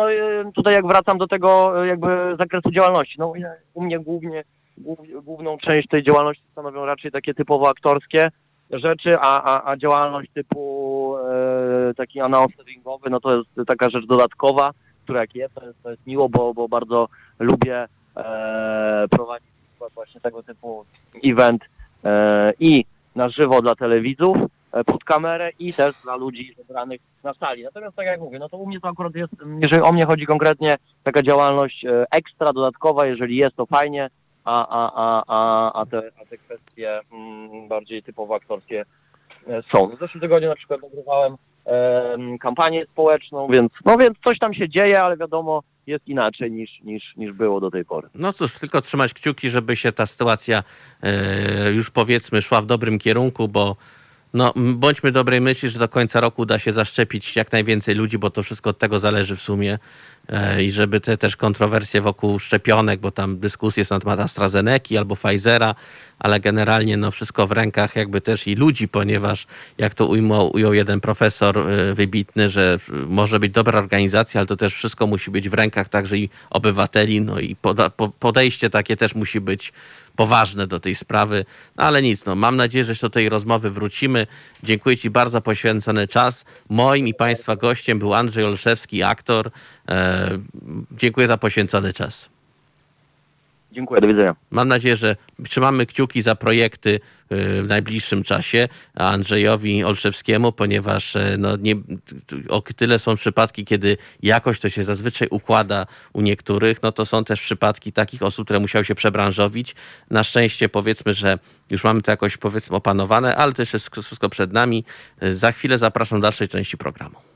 Speaker 4: no, tutaj jak wracam do tego y, jakby zakresu działalności, no ja- u mnie głównie głów- główną część tej działalności stanowią raczej takie typowo aktorskie rzeczy, a, a, a działalność typu e, taki announceringowy, no to jest taka rzecz dodatkowa, która jak jest, to jest, to jest miło, bo, bo bardzo lubię e, prowadzić właśnie tego typu event e, i na żywo dla telewidzów. e, pod kamerę i też dla ludzi zebranych na sali. Natomiast tak jak mówię, no to u mnie to akurat jest, jeżeli o mnie chodzi konkretnie, taka działalność e, ekstra, dodatkowa, jeżeli jest to fajnie, a, a, a, a, a, te, a te kwestie mm, bardziej typowo aktorskie e, są. W zeszłym tygodniu na przykład nagrywałem em, kampanię społeczną, więc no więc coś tam się dzieje, ale wiadomo, jest inaczej niż, niż, niż było do tej pory.
Speaker 1: No cóż, tylko trzymać kciuki, żeby się ta sytuacja e, już powiedzmy szła w dobrym kierunku, bo no, bądźmy dobrej myśli, że do końca roku uda się zaszczepić jak najwięcej ludzi, bo to wszystko od tego zależy w sumie. E, I żeby te też kontrowersje wokół szczepionek, bo tam dyskusje są na temat AstraZeneki albo Pfizera, ale generalnie no wszystko w rękach jakby też i ludzi, ponieważ jak to ujmą, ujął jeden profesor e, wybitny, że może być dobra organizacja, ale to też wszystko musi być w rękach także i obywateli, no i podejście takie też musi być poważne do tej sprawy, no ale nic, no mam nadzieję, że do tej rozmowy wrócimy. Dziękuję Ci bardzo za poświęcony czas. Moim i Państwa gościem był Andrzej Olszewski, aktor. E, dziękuję za poświęcony czas.
Speaker 4: Dziękuję, do widzenia.
Speaker 1: Mam nadzieję, że trzymamy kciuki za projekty y, w najbliższym czasie Andrzejowi Olszewskiemu, ponieważ e, no, nie, o tyle są przypadki, kiedy jakoś to się zazwyczaj układa u niektórych, no to są też przypadki takich osób, które musiały się przebranżowić. Na szczęście powiedzmy, że już mamy to jakoś powiedzmy opanowane, ale też jest wszystko przed nami. Za chwilę zapraszam do dalszej części programu.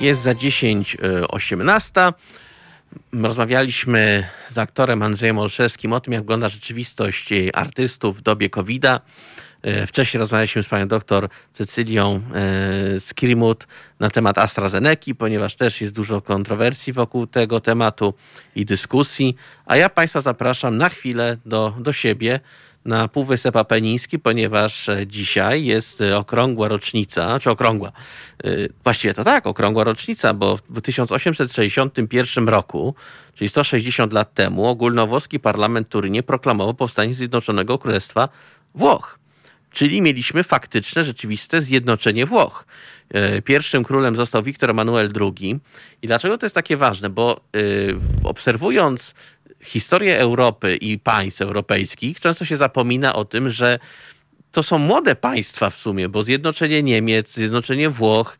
Speaker 1: Jest za 10.18. Rozmawialiśmy z aktorem Andrzejem Olszewskim o tym, jak wygląda rzeczywistość e, artystów w dobie COVID-a. E, Wcześniej rozmawialiśmy z panią doktor Cecylią e, Skrimut na temat AstraZeneki, ponieważ też jest dużo kontrowersji wokół tego tematu i dyskusji. A ja państwa zapraszam na chwilę do, do siebie na Półwysep Apeniński, ponieważ e, dzisiaj jest e, okrągła rocznica, czy okrągła, e, właściwie to tak, okrągła rocznica, bo w 1861 roku, czyli 160 lat temu, ogólnowłoski parlament Turynie proklamował powstanie Zjednoczonego Królestwa Włoch. Czyli mieliśmy faktyczne, rzeczywiste zjednoczenie Włoch. Pierwszym królem został Wiktor Emanuel II. I dlaczego to jest takie ważne? Bo obserwując historię Europy i państw europejskich, często się zapomina o tym, że to są młode państwa w sumie, bo zjednoczenie Niemiec, zjednoczenie Włoch,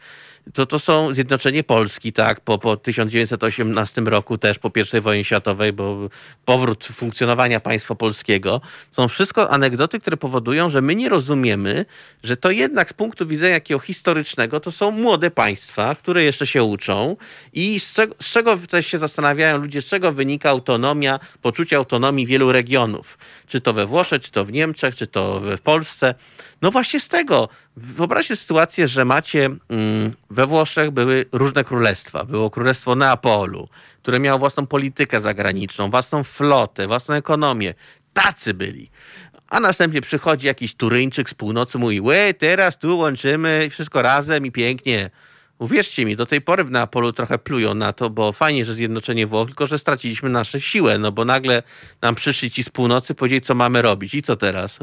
Speaker 1: to, to są zjednoczenie Polski, tak, po, po 1918 roku, też po I wojnie światowej, bo powrót funkcjonowania państwa polskiego. Są wszystko anegdoty, które powodują, że my nie rozumiemy, że to jednak z punktu widzenia jakiego historycznego to są młode państwa, które jeszcze się uczą i z czego, z czego też się zastanawiają ludzie, z czego wynika autonomia, poczucie autonomii wielu regionów. Czy to we Włoszech, czy to w Niemczech, czy to w Polsce. No właśnie z tego. Wyobraźcie sytuację, że macie mm, we Włoszech były różne królestwa. Było królestwo Neapolu, które miało własną politykę zagraniczną, własną flotę, własną ekonomię. Tacy byli. A następnie przychodzi jakiś Turyńczyk z północy, mówi, łe, teraz tu łączymy wszystko razem i pięknie. Uwierzcie mi, do tej pory w Neapolu trochę plują na to, bo fajnie, że zjednoczenie Włoch, tylko że straciliśmy nasze siłę, no bo nagle nam przyszli ci z północy, powiedzieli, co mamy robić i co teraz?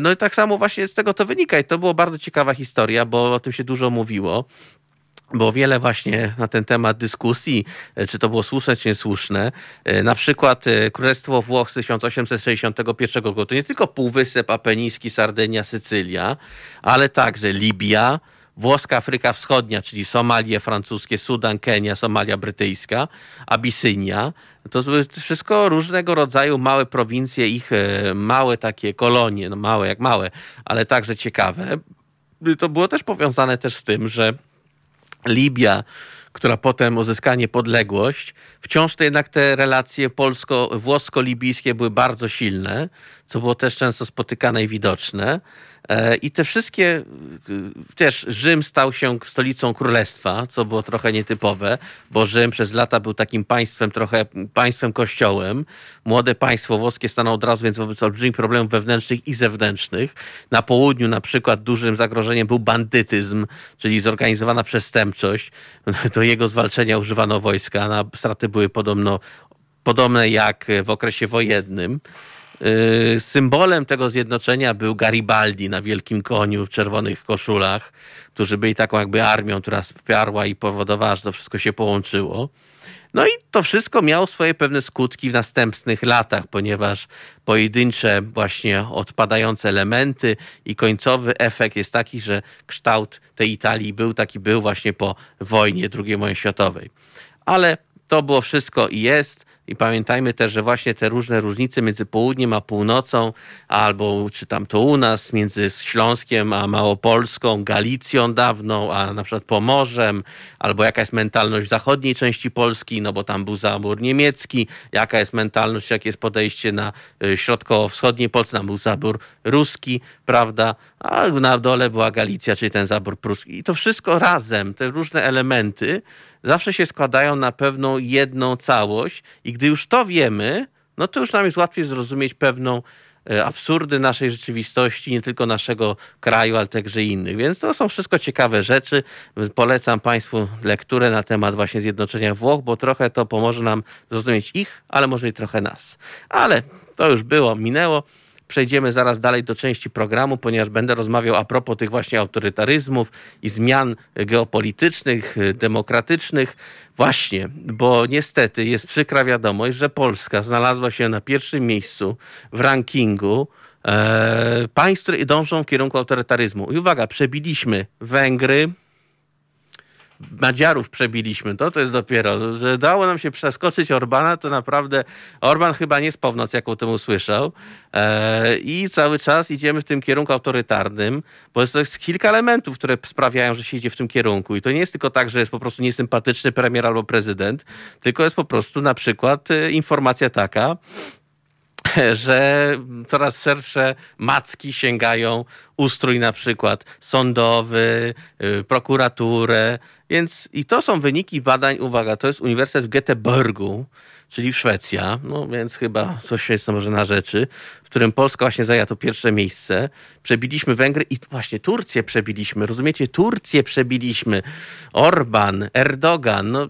Speaker 1: No i tak samo właśnie z tego to wynika i to była bardzo ciekawa historia, bo o tym się dużo mówiło było wiele właśnie na ten temat dyskusji, e, czy to było słuszne, czy niesłuszne. E, na przykład e, Królestwo Włoch z 1861 roku to nie tylko Półwysep Apeniński, Sardynia, Sycylia, ale także Libia, Włoska Afryka Wschodnia, czyli Somalie francuskie, Sudan, Kenia, Somalia brytyjska, Abisynia. To były wszystko różnego rodzaju małe prowincje, ich małe takie kolonie, no małe jak małe, ale także ciekawe. To było też powiązane też z tym, że Libia, która potem uzyskała niepodległość, wciąż to jednak te relacje polsko-włosko-libijskie były bardzo silne, co było też często spotykane i widoczne. E, I te wszystkie, też Rzym stał się stolicą królestwa, co było trochę nietypowe, bo Rzym przez lata był takim państwem, trochę państwem kościołem. Młode państwo włoskie stanęło od razu więc wobec olbrzymich problemów wewnętrznych i zewnętrznych. Na południu na przykład dużym zagrożeniem był bandytyzm, czyli zorganizowana przestępczość. Do jego zwalczenia używano wojska, straty były podobno podobne jak w okresie wojennym. Y, symbolem tego zjednoczenia był Garibaldi na wielkim koniu w czerwonych koszulach, którzy byli taką jakby armią, która wsparła i powodowała, że to wszystko się połączyło. No i to wszystko miało swoje pewne skutki w następnych latach, ponieważ pojedyncze właśnie odpadające elementy i końcowy efekt jest taki, że kształt tej Italii był taki był właśnie po wojnie II wojnie światowej. Ale to było wszystko i jest. I pamiętajmy też, że właśnie te różne różnice między południem a północą, albo czy tam to u nas, między Śląskiem a Małopolską, Galicją dawną, a na przykład Pomorzem, albo jaka jest mentalność w zachodniej części Polski, no bo tam był zabór niemiecki, jaka jest mentalność, jakie jest podejście na y, środkowo-wschodniej Polsce, tam był zabór ruski, prawda, a na dole była Galicja, czyli ten zabór pruski. I to wszystko razem, te różne elementy, zawsze się składają na pewną jedną całość i gdy już to wiemy, no to już nam jest łatwiej zrozumieć pewną e, absurdy naszej rzeczywistości, nie tylko naszego kraju, ale także innych. Więc to są wszystko ciekawe rzeczy. Polecam Państwu lekturę na temat właśnie zjednoczenia Włoch, bo trochę to pomoże nam zrozumieć ich, ale może i trochę nas. Ale to już było, minęło przejdziemy zaraz dalej do części programu, ponieważ będę rozmawiał a propos tych właśnie autorytaryzmów i zmian geopolitycznych, demokratycznych. Właśnie, bo niestety jest przykra wiadomość, że Polska znalazła się na pierwszym miejscu w rankingu e, państw, które dążą w kierunku autorytaryzmu. I uwaga, przebiliśmy Węgry, Madziarów przebiliśmy, to to jest dopiero, że dało nam się przeskoczyć Orbana, to naprawdę Orban chyba nie spał w nocy, jaką tym usłyszał. E, i cały czas idziemy w tym kierunku autorytarnym, bo jest to jest kilka elementów, które sprawiają, że się idzie w tym kierunku. I to nie jest tylko tak, że jest po prostu niesympatyczny premier albo prezydent, tylko jest po prostu na przykład e, informacja taka, że coraz szersze macki sięgają ustrój na przykład sądowy, y, prokuraturę, więc i to są wyniki badań, uwaga, to jest Uniwersytet w Göteborgu, czyli Szwecja, no więc chyba coś jest może na rzeczy, w którym Polska właśnie zajęła to pierwsze miejsce. Przebiliśmy Węgry i właśnie Turcję przebiliśmy, rozumiecie? Turcję przebiliśmy. Orban, Erdogan, no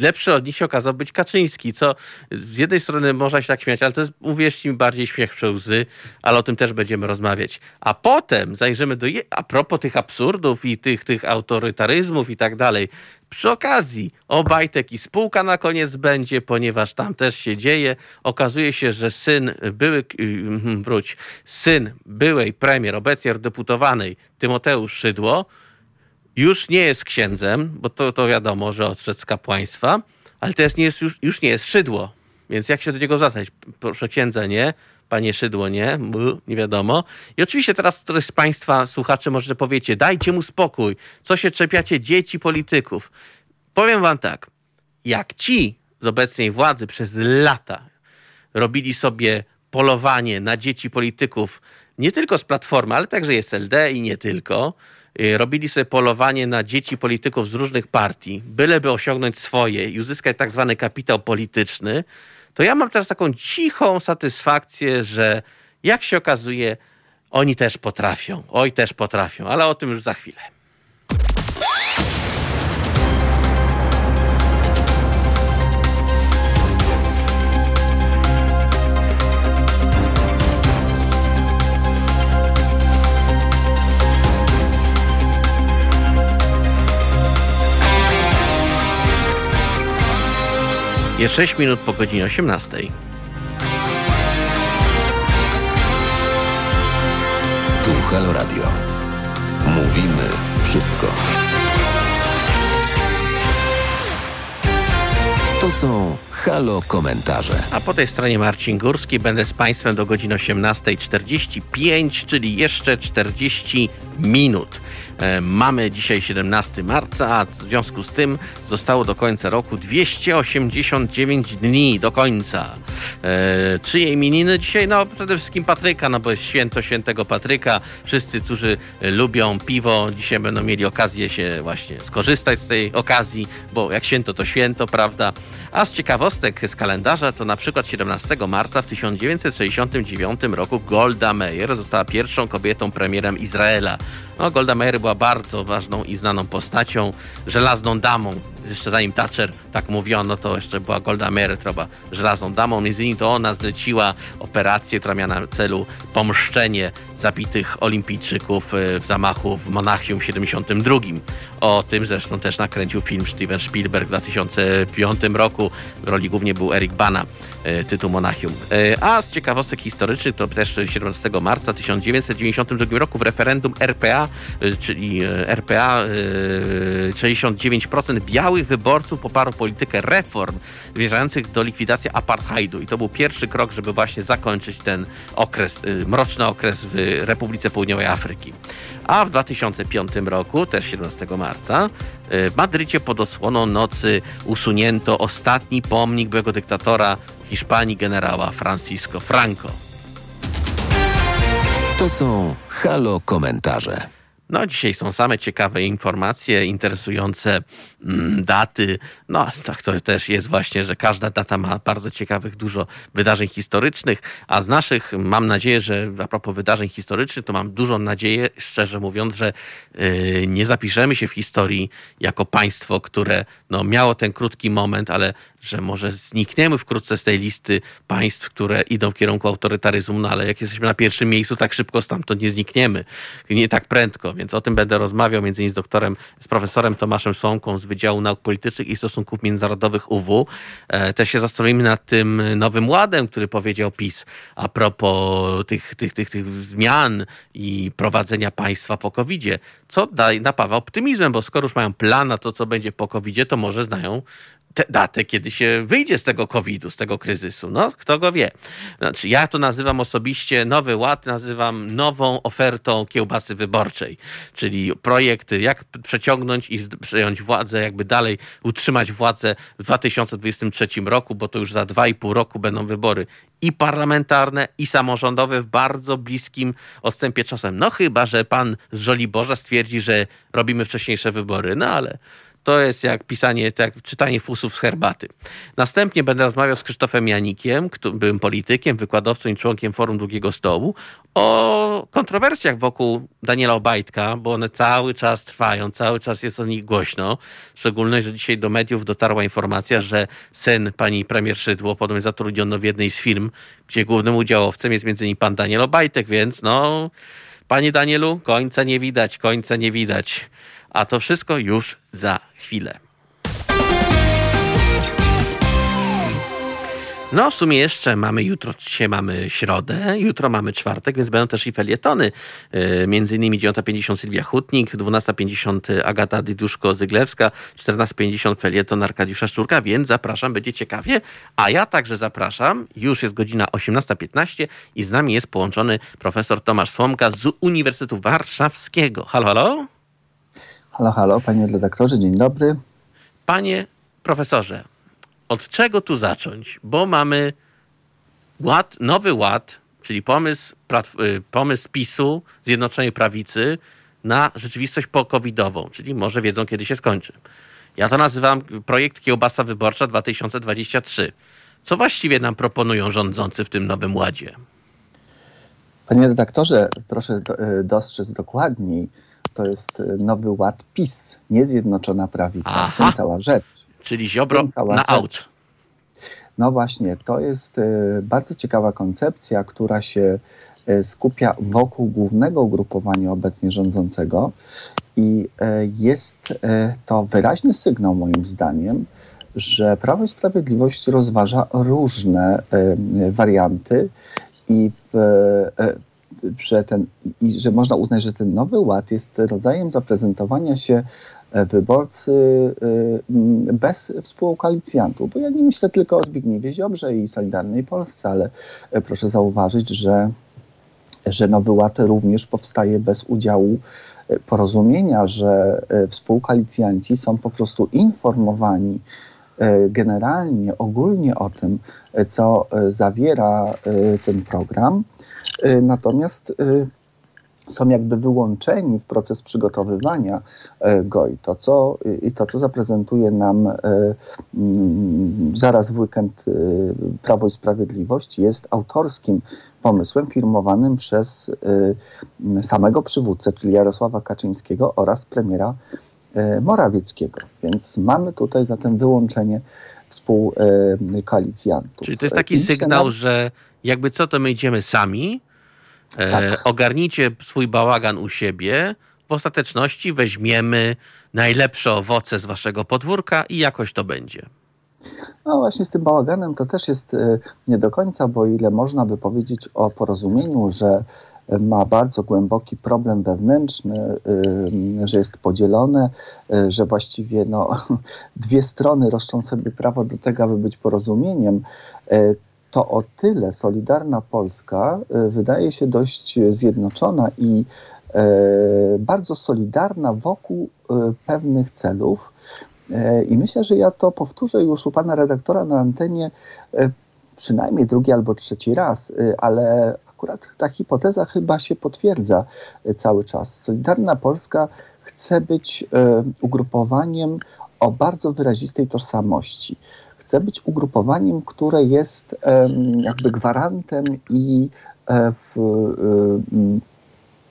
Speaker 1: lepszy od nich się okazał być Kaczyński, co z jednej strony można się tak śmiać, ale to jest, uwierzcie mi, bardziej śmiech przez łzy, ale o tym też będziemy rozmawiać. A potem zajrzymy do, a propos tych absurdów i tych, tych autorytaryzmów i tak dalej, przy okazji Obajtek i spółka na koniec będzie, ponieważ tam też się dzieje. Okazuje się, że syn były, mm, wróć, syn byłej premier, obecnie deputowanej Tymoteusz Szydło, już nie jest księdzem, bo to, to wiadomo, że odszedł z kapłaństwa, ale teraz nie jest, już, już nie jest Szydło. Więc jak się do niego zwracać? Proszę księdza, nie? Panie Szydło, nie? Nie wiadomo. I oczywiście teraz któryś z Państwa słuchaczy może powiecie, dajcie mu spokój. Co się czepiacie dzieci polityków? Powiem Wam tak. Jak ci z obecnej władzy przez lata robili sobie polowanie na dzieci polityków, nie tylko z Platformy, ale także SLD i nie tylko, y, robili sobie polowanie na dzieci polityków z różnych partii, byleby osiągnąć swoje i uzyskać tak zwany kapitał polityczny, to ja mam teraz taką cichą satysfakcję, że jak się okazuje, oni też potrafią. Oj, też potrafią, ale o tym już za chwilę. Jest 6 minut po godzinie 18.
Speaker 2: Tu Halo Radio. Mówimy wszystko. To są Halo komentarze.
Speaker 1: A po tej stronie Marcin Górski będę z Państwem do godziny 18.45, czyli jeszcze 40 minut. E, mamy dzisiaj 17 marca, a w związku z tym zostało do końca roku 289 dni do końca. E, czyje imieniny dzisiaj? No przede wszystkim Patryka, no bo jest święto świętego Patryka. Wszyscy, którzy lubią piwo, dzisiaj będą mieli okazję się właśnie skorzystać z tej okazji, bo jak święto to święto, prawda? A z ciekawostek z kalendarza to na przykład 17 marca w 1969 roku Golda Meir została pierwszą kobietą premierem Izraela. No, Golda Meir była bardzo ważną i znaną postacią, żelazną damą. Jeszcze zanim Thatcher tak mówiono, to jeszcze była Golda Meir, która żelazną damą. Między innymi to ona zleciła operację, która miała na celu pomszczenie zabitych olimpijczyków e, w zamachu w Monachium w 72. O tym zresztą też nakręcił film Steven Spielberg w 2005 roku. W roli głównie był Eric Bana, tytuł Monachium. E, a z ciekawostek historycznych to też 17 marca 1992 roku w referendum RPA, czyli RPA 69% białych wyborców poparło politykę reform zmierzających do likwidacji apartheidu. I to był pierwszy krok, żeby właśnie zakończyć ten okres, mroczny okres w Republice Południowej Afryki. A w 2005 roku, też 17 marca, w Madrycie pod osłoną nocy usunięto ostatni pomnik byłego dyktatora Hiszpanii generała Francisco Franco.
Speaker 2: To są Halo komentarze.
Speaker 1: No, dzisiaj są same ciekawe informacje, interesujące mm, daty. No, tak to też jest właśnie, że każda data ma bardzo ciekawych dużo wydarzeń historycznych, a z naszych mam nadzieję, że a propos wydarzeń historycznych, to mam dużą nadzieję, szczerze mówiąc, że yy, nie zapiszemy się w historii jako państwo, które no, miało ten krótki moment, ale że może znikniemy wkrótce z tej listy państw, które idą w kierunku autorytaryzmu, no ale jak jesteśmy na pierwszym miejscu, tak szybko stamtąd nie znikniemy. Nie tak prędko, więc o tym będę rozmawiał między innymi z doktorem, z profesorem Tomaszem Słomką z Wydziału Nauk Politycznych i Stosunków Międzynarodowych UW. E, też się zastanowimy nad tym nowym ładem, który powiedział PiS a propos tych, tych, tych, tych zmian i prowadzenia państwa po COVID-zie, co daje, napawa optymizmem, bo skoro już mają plan na to, co będzie po COVID-zie, to może znają tę datę, kiedy się wyjdzie z tego COVID-u, z tego kryzysu. No, kto go wie. Znaczy, ja to nazywam osobiście Nowy Ład, nazywam nową ofertą kiełbasy wyborczej, czyli projekt, jak przeciągnąć i przejąć władzę, jakby dalej utrzymać władzę w 2023 roku, bo to już za dwa i pół roku będą wybory i parlamentarne, i samorządowe w bardzo bliskim odstępie czasem. No chyba, że pan z Żoliborza stwierdzi, że robimy wcześniejsze wybory, no ale to jest jak pisanie, to jak czytanie fusów z herbaty. Następnie będę rozmawiał z Krzysztofem Janikiem, byłym politykiem, wykładowcą i członkiem Forum Długiego Stołu, o kontrowersjach wokół Daniela Obajtka, bo one cały czas trwają, cały czas jest o nich głośno. Szczególnie, że dzisiaj do mediów dotarła informacja, że syn pani premier Szydło podobnie zatrudniono w jednej z firm, gdzie głównym udziałowcem jest między innymi pan Daniel Obajtek, więc no, panie Danielu, końca nie widać, końca nie widać. A to wszystko już za chwilę. No, w sumie jeszcze mamy jutro, dzisiaj mamy środę, jutro mamy czwartek, więc będą też i felietony. E, między innymi 9.50 Sylwia Hutnik, 12.50 Agata Dyduszko-Zyglewska, 14.50 felieton Arkadiusza Szczurka, więc zapraszam, będzie ciekawie. A ja także zapraszam, już jest godzina 18.15 i z nami jest połączony profesor Tomasz Słomka z Uniwersytetu Warszawskiego. Halo, halo?
Speaker 5: Halo, halo, panie redaktorze, dzień dobry.
Speaker 1: Panie profesorze, od czego tu zacząć? Bo mamy ład, nowy ład, czyli pomysł, y, pomysł PiSu, Zjednoczonej Prawicy na rzeczywistość pokowidową, czyli może wiedzą, kiedy się skończy. Ja to nazywam projekt Kiełbasa Wyborcza 2023. Co właściwie nam proponują rządzący w tym nowym ładzie?
Speaker 5: Panie redaktorze, proszę y, dostrzec dokładniej, to jest y, nowy ład PiS, nie Zjednoczona Prawica. Aha. To cała rzecz.
Speaker 1: Czyli Ziobro na rzecz. aut.
Speaker 5: No właśnie, to jest y, bardzo ciekawa koncepcja, która się y, skupia wokół głównego ugrupowania obecnie rządzącego i jest to wyraźny sygnał moim zdaniem, że Prawo i Sprawiedliwość rozważa różne warianty i że, ten, i że można uznać, że ten nowy ład jest rodzajem zaprezentowania się wyborcy bez współkoalicjantów. Bo ja nie myślę tylko o Zbigniewie Ziobrze i Solidarnej Polsce, ale proszę zauważyć, że, że Nowy Ład również powstaje bez udziału porozumienia, że współkoalicjanci są po prostu informowani generalnie, ogólnie o tym, co zawiera ten program. Natomiast są jakby wyłączeni w proces przygotowywania go i to, co, i to, co zaprezentuje nam zaraz w weekend Prawo i Sprawiedliwość, jest autorskim pomysłem firmowanym przez samego przywódcę, czyli Jarosława Kaczyńskiego oraz premiera Morawieckiego. Więc mamy tutaj zatem wyłączenie współkoalicjantów.
Speaker 1: Czyli to jest taki sygnał, że jakby co, to my idziemy sami, tak. e, ogarnijcie swój bałagan u siebie, w ostateczności weźmiemy najlepsze owoce z waszego podwórka i jakoś to będzie.
Speaker 5: No właśnie z tym bałaganem to też jest e, nie do końca, bo ile można by powiedzieć o porozumieniu, że ma bardzo głęboki problem wewnętrzny, e, że jest podzielone, e, że właściwie no, dwie strony roszczą sobie prawo do tego, aby być porozumieniem, to o tyle Solidarna Polska wydaje się dość zjednoczona i bardzo solidarna wokół pewnych celów, E, I myślę, że ja to powtórzę już u pana redaktora na antenie e, przynajmniej drugi albo trzeci raz, e, ale akurat ta hipoteza chyba się potwierdza cały czas. Solidarna Polska chce być ugrupowaniem o bardzo wyrazistej tożsamości. Chce być ugrupowaniem, które jest jakby gwarantem i w,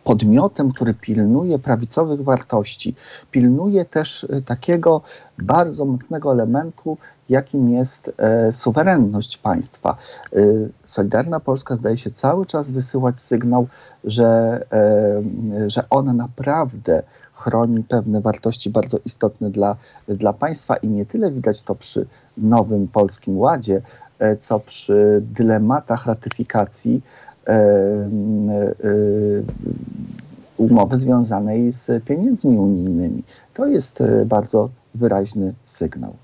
Speaker 5: podmiotem, który pilnuje prawicowych wartości, pilnuje też y, takiego bardzo mocnego elementu, jakim jest e, suwerenność państwa. E, Solidarna Polska zdaje się cały czas wysyłać sygnał, że, e, że on naprawdę chroni pewne wartości bardzo istotne dla, dla państwa i nie tyle widać to przy nowym polskim ładzie, e, co przy dylematach ratyfikacji E, e, umowy związanej z pieniędzmi unijnymi. To jest bardzo wyraźny sygnał.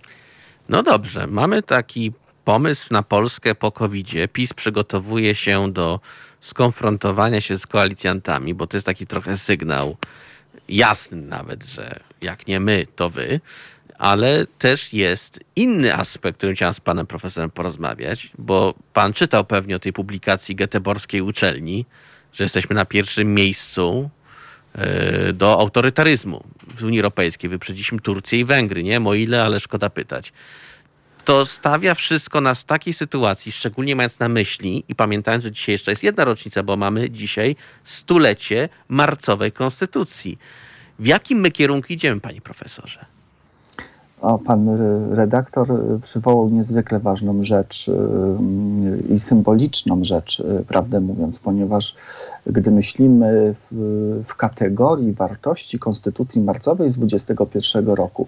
Speaker 1: No dobrze, mamy taki pomysł na Polskę po covid -zie. PiS przygotowuje się do skonfrontowania się z koalicjantami, bo to jest taki trochę sygnał jasny nawet, że jak nie my, to wy ale też jest inny aspekt, którym chciałem z panem profesorem porozmawiać, bo pan czytał pewnie o tej publikacji Göteborskiej uczelni, że jesteśmy na pierwszym miejscu e, do autorytaryzmu w Unii Europejskiej. Wyprzedziliśmy Turcję i Węgry, nie? O ile, ale szkoda pytać. To stawia wszystko nas w takiej sytuacji, szczególnie mając na myśli i pamiętając, że dzisiaj jeszcze jest jedna rocznica, bo mamy dzisiaj stulecie marcowej konstytucji. W jakim my kierunku idziemy, panie profesorze?
Speaker 5: O, pan redaktor przywołał niezwykle ważną rzecz y, i symboliczną rzecz, y, prawdę mówiąc, ponieważ gdy myślimy w, w kategorii wartości Konstytucji Marcowej z 21 roku,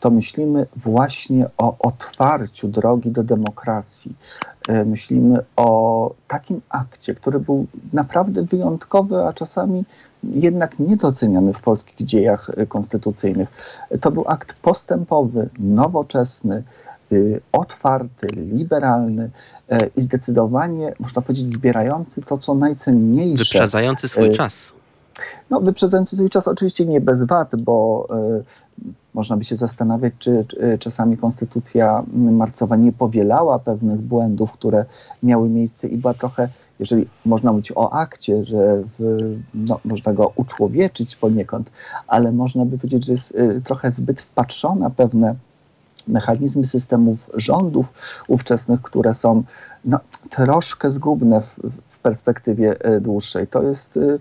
Speaker 5: to myślimy właśnie o otwarciu drogi do demokracji. Y, myślimy o takim akcie, który był naprawdę wyjątkowy, a czasami jednak niedoceniany w polskich dziejach y, konstytucyjnych. To był akt postępowy, nowoczesny, y, otwarty, liberalny i zdecydowanie, można powiedzieć, zbierający to, co najcenniejsze.
Speaker 1: Wyprzedzający swój czas.
Speaker 5: No, wyprzedzający swój czas oczywiście nie bez wad, bo y, można by się zastanawiać, czy, czy czasami konstytucja marcowa nie powielała pewnych błędów, które miały miejsce i była trochę jeżeli można mówić o akcie, że w, no, można go uczłowieczyć poniekąd, ale można by powiedzieć, że jest y, trochę zbyt wpatrzona pewne mechanizmy systemów rządów ówczesnych, które są no, troszkę zgubne w perspektywie y, dłuższej. To jest y,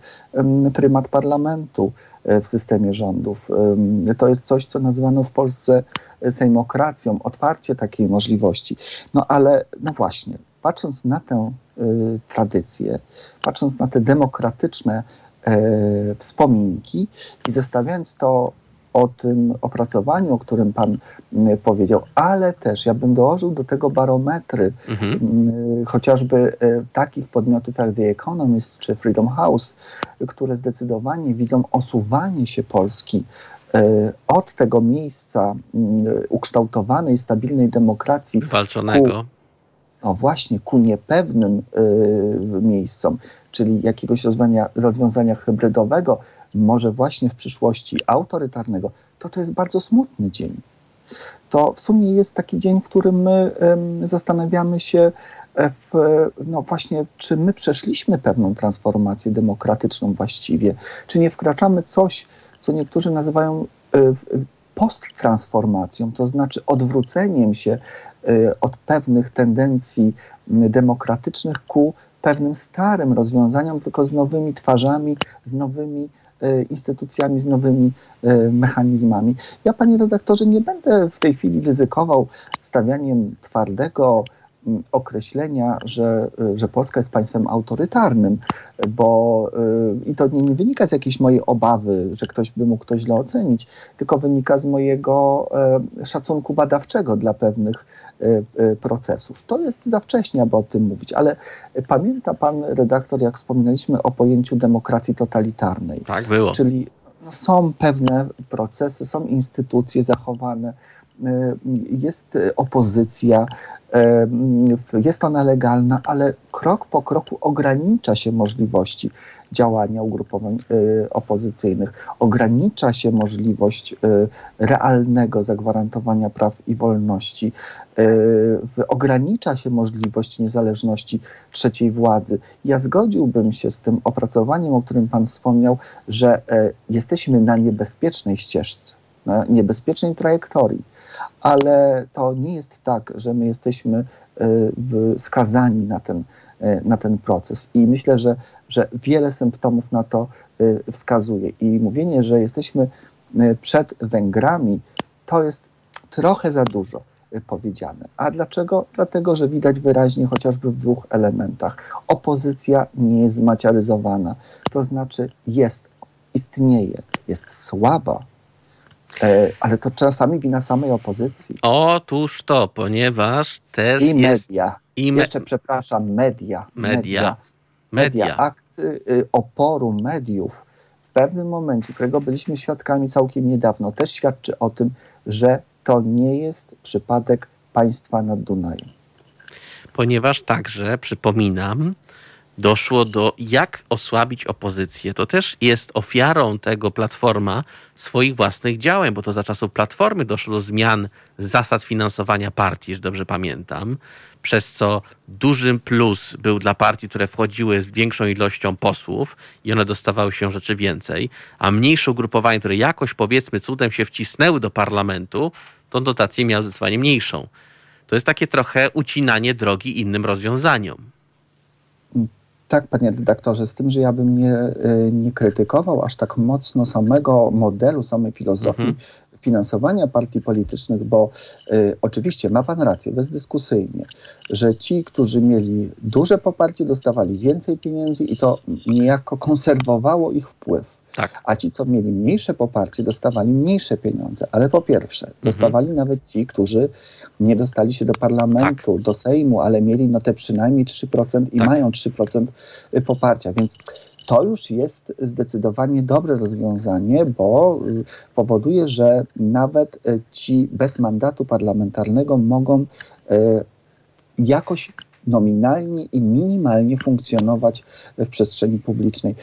Speaker 5: prymat parlamentu w systemie rządów. To jest coś, co nazywano w Polsce sejmokracją, otwarcie takiej możliwości. No ale, no właśnie, patrząc na tę tradycję, patrząc na te demokratyczne wspominki i zestawiając to o tym opracowaniu, o którym Pan powiedział, ale też ja bym dołożył do tego barometry mhm. chociażby takich podmiotów jak The Economist czy Freedom House, które zdecydowanie widzą osuwanie się Polski od tego miejsca ukształtowanej, stabilnej demokracji.
Speaker 1: Walczonego.
Speaker 5: No właśnie, ku niepewnym y, miejscom, czyli jakiegoś rozwiązania, rozwiązania hybrydowego, może właśnie w przyszłości autorytarnego, to to jest bardzo smutny dzień. To w sumie jest taki dzień, w którym my zastanawiamy się, e, w, no właśnie, czy my przeszliśmy pewną transformację demokratyczną właściwie, czy nie wkraczamy coś, co niektórzy nazywają y, posttransformacją, to znaczy odwróceniem się od pewnych tendencji demokratycznych ku pewnym starym rozwiązaniom, tylko z nowymi twarzami, z nowymi instytucjami, z nowymi y, mechanizmami. Ja, panie redaktorze, nie będę w tej chwili ryzykował stawianiem twardego określenia, że, że Polska jest państwem autorytarnym, bo i to nie, nie, wynika z jakiejś mojej obawy, że ktoś by mógł to źle ocenić, tylko wynika z mojego e, szacunku badawczego dla pewnych e, procesów. To jest za wcześnie, aby o tym mówić, ale pamięta pan redaktor, jak wspominaliśmy o pojęciu demokracji totalitarnej.
Speaker 1: Tak było.
Speaker 5: Czyli no, są pewne procesy, są instytucje zachowane, jest opozycja, jest ona legalna, ale krok po kroku ogranicza się możliwości działania ugrupowań y, opozycyjnych, ogranicza się możliwość y, realnego zagwarantowania praw i wolności, y, ogranicza się możliwość niezależności trzeciej władzy. Ja zgodziłbym się z tym opracowaniem, o którym Pan wspomniał, że jesteśmy na niebezpiecznej ścieżce, na niebezpiecznej trajektorii ale to nie jest tak, że my jesteśmy e, skazani na ten, e, na ten proces. I myślę, że, że wiele symptomów na to e, wskazuje. I mówienie, że jesteśmy przed Węgrami, to jest trochę za dużo powiedziane. A dlaczego? Dlatego, że widać wyraźnie chociażby w dwóch elementach. Opozycja nie jest zmaciaryzowana, to znaczy jest, istnieje, jest słaba, ale to czasami wina samej opozycji.
Speaker 1: Otóż to, ponieważ też
Speaker 5: I
Speaker 1: jest...
Speaker 5: media. I me... Jeszcze przepraszam, media.
Speaker 1: Media. Media. media.
Speaker 5: Akt y, oporu mediów w pewnym momencie, którego byliśmy świadkami całkiem niedawno, też świadczy o tym, że to nie jest przypadek państwa nad Dunajem.
Speaker 1: Ponieważ także, przypominam, doszło do jak osłabić opozycję. To też jest ofiarą tego Platforma swoich własnych działań, bo to za czasów Platformy doszło do zmian zasad finansowania partii, że dobrze pamiętam, przez co dużym plus był dla partii, które wchodziły z większą ilością posłów i one dostawały się rzeczy więcej, a mniejsze ugrupowanie, które jakoś powiedzmy cudem się wcisnęły do parlamentu, tą dotację miały zdecydowanie mniejszą. To jest takie trochę ucinanie drogi innym rozwiązaniom.
Speaker 5: Tak, panie redaktorze, z tym, że ja bym nie, y, nie krytykował aż tak mocno samego modelu, samej filozofii mhm. finansowania partii politycznych, bo y, oczywiście ma pan rację, bezdyskusyjnie, że ci, którzy mieli duże poparcie, dostawali więcej pieniędzy i to niejako konserwowało ich wpływ.
Speaker 1: Tak.
Speaker 5: A ci, co mieli mniejsze poparcie, dostawali mniejsze pieniądze. Ale po pierwsze, mhm. dostawali nawet ci, którzy nie dostali się do parlamentu, tak. do Sejmu, ale mieli no te przynajmniej 3% i tak. mają 3% y, poparcia. Więc to już jest zdecydowanie dobre rozwiązanie, bo y, powoduje, że nawet y, ci bez mandatu parlamentarnego mogą jakoś nominalnie i minimalnie funkcjonować w przestrzeni publicznej.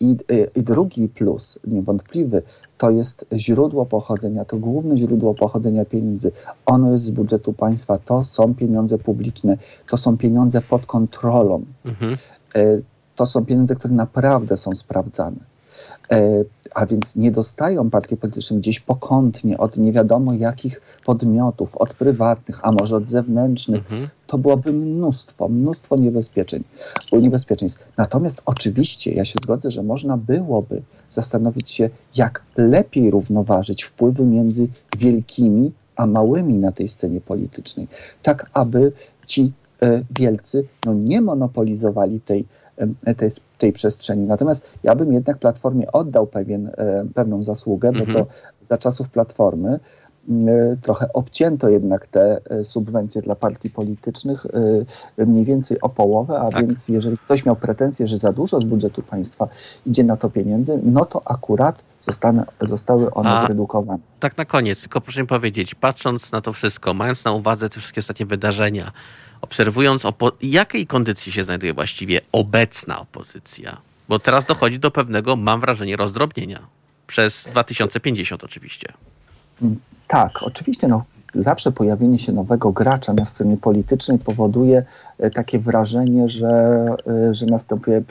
Speaker 5: I, I, drugi plus, niewątpliwy, to jest źródło pochodzenia, to główne źródło pochodzenia pieniędzy. Ono jest z budżetu państwa, to są pieniądze publiczne, to są pieniądze pod kontrolą. Mhm. E, to są pieniądze, które naprawdę są sprawdzane. E, a więc nie dostają partie polityczne gdzieś pokątnie od nie wiadomo jakich podmiotów, od prywatnych, a może od zewnętrznych. Mhm. To byłoby mnóstwo, mnóstwo niebezpieczeń, niebezpieczeństw. Natomiast oczywiście ja się zgodzę, że można byłoby zastanowić się, jak lepiej równoważyć wpływy między wielkimi a małymi na tej scenie politycznej, tak aby ci e, wielcy no, nie monopolizowali tej, tej, tej tej przestrzeni. Natomiast ja bym jednak Platformie oddał pewien, pewną zasługę, bo
Speaker 1: Mhm.
Speaker 5: to za czasów Platformy trochę obcięto jednak te y, subwencje dla partii politycznych y, mniej więcej o połowę, a
Speaker 1: Tak.
Speaker 5: więc jeżeli ktoś miał pretensje, że za dużo z budżetu państwa idzie na to pieniędzy, no to akurat zostały one
Speaker 1: A-
Speaker 5: zredukowane.
Speaker 1: Tak na koniec, tylko proszę mi powiedzieć, patrząc na to wszystko, mając na uwadze te wszystkie ostatnie wydarzenia, obserwując, opo- jakiej kondycji się znajduje właściwie obecna opozycja? Bo teraz dochodzi do pewnego, mam wrażenie, rozdrobnienia. Przez 2050 oczywiście.
Speaker 5: Tak, oczywiście no, zawsze pojawienie się nowego gracza na scenie politycznej powoduje e, takie wrażenie, że, e, że następuje e,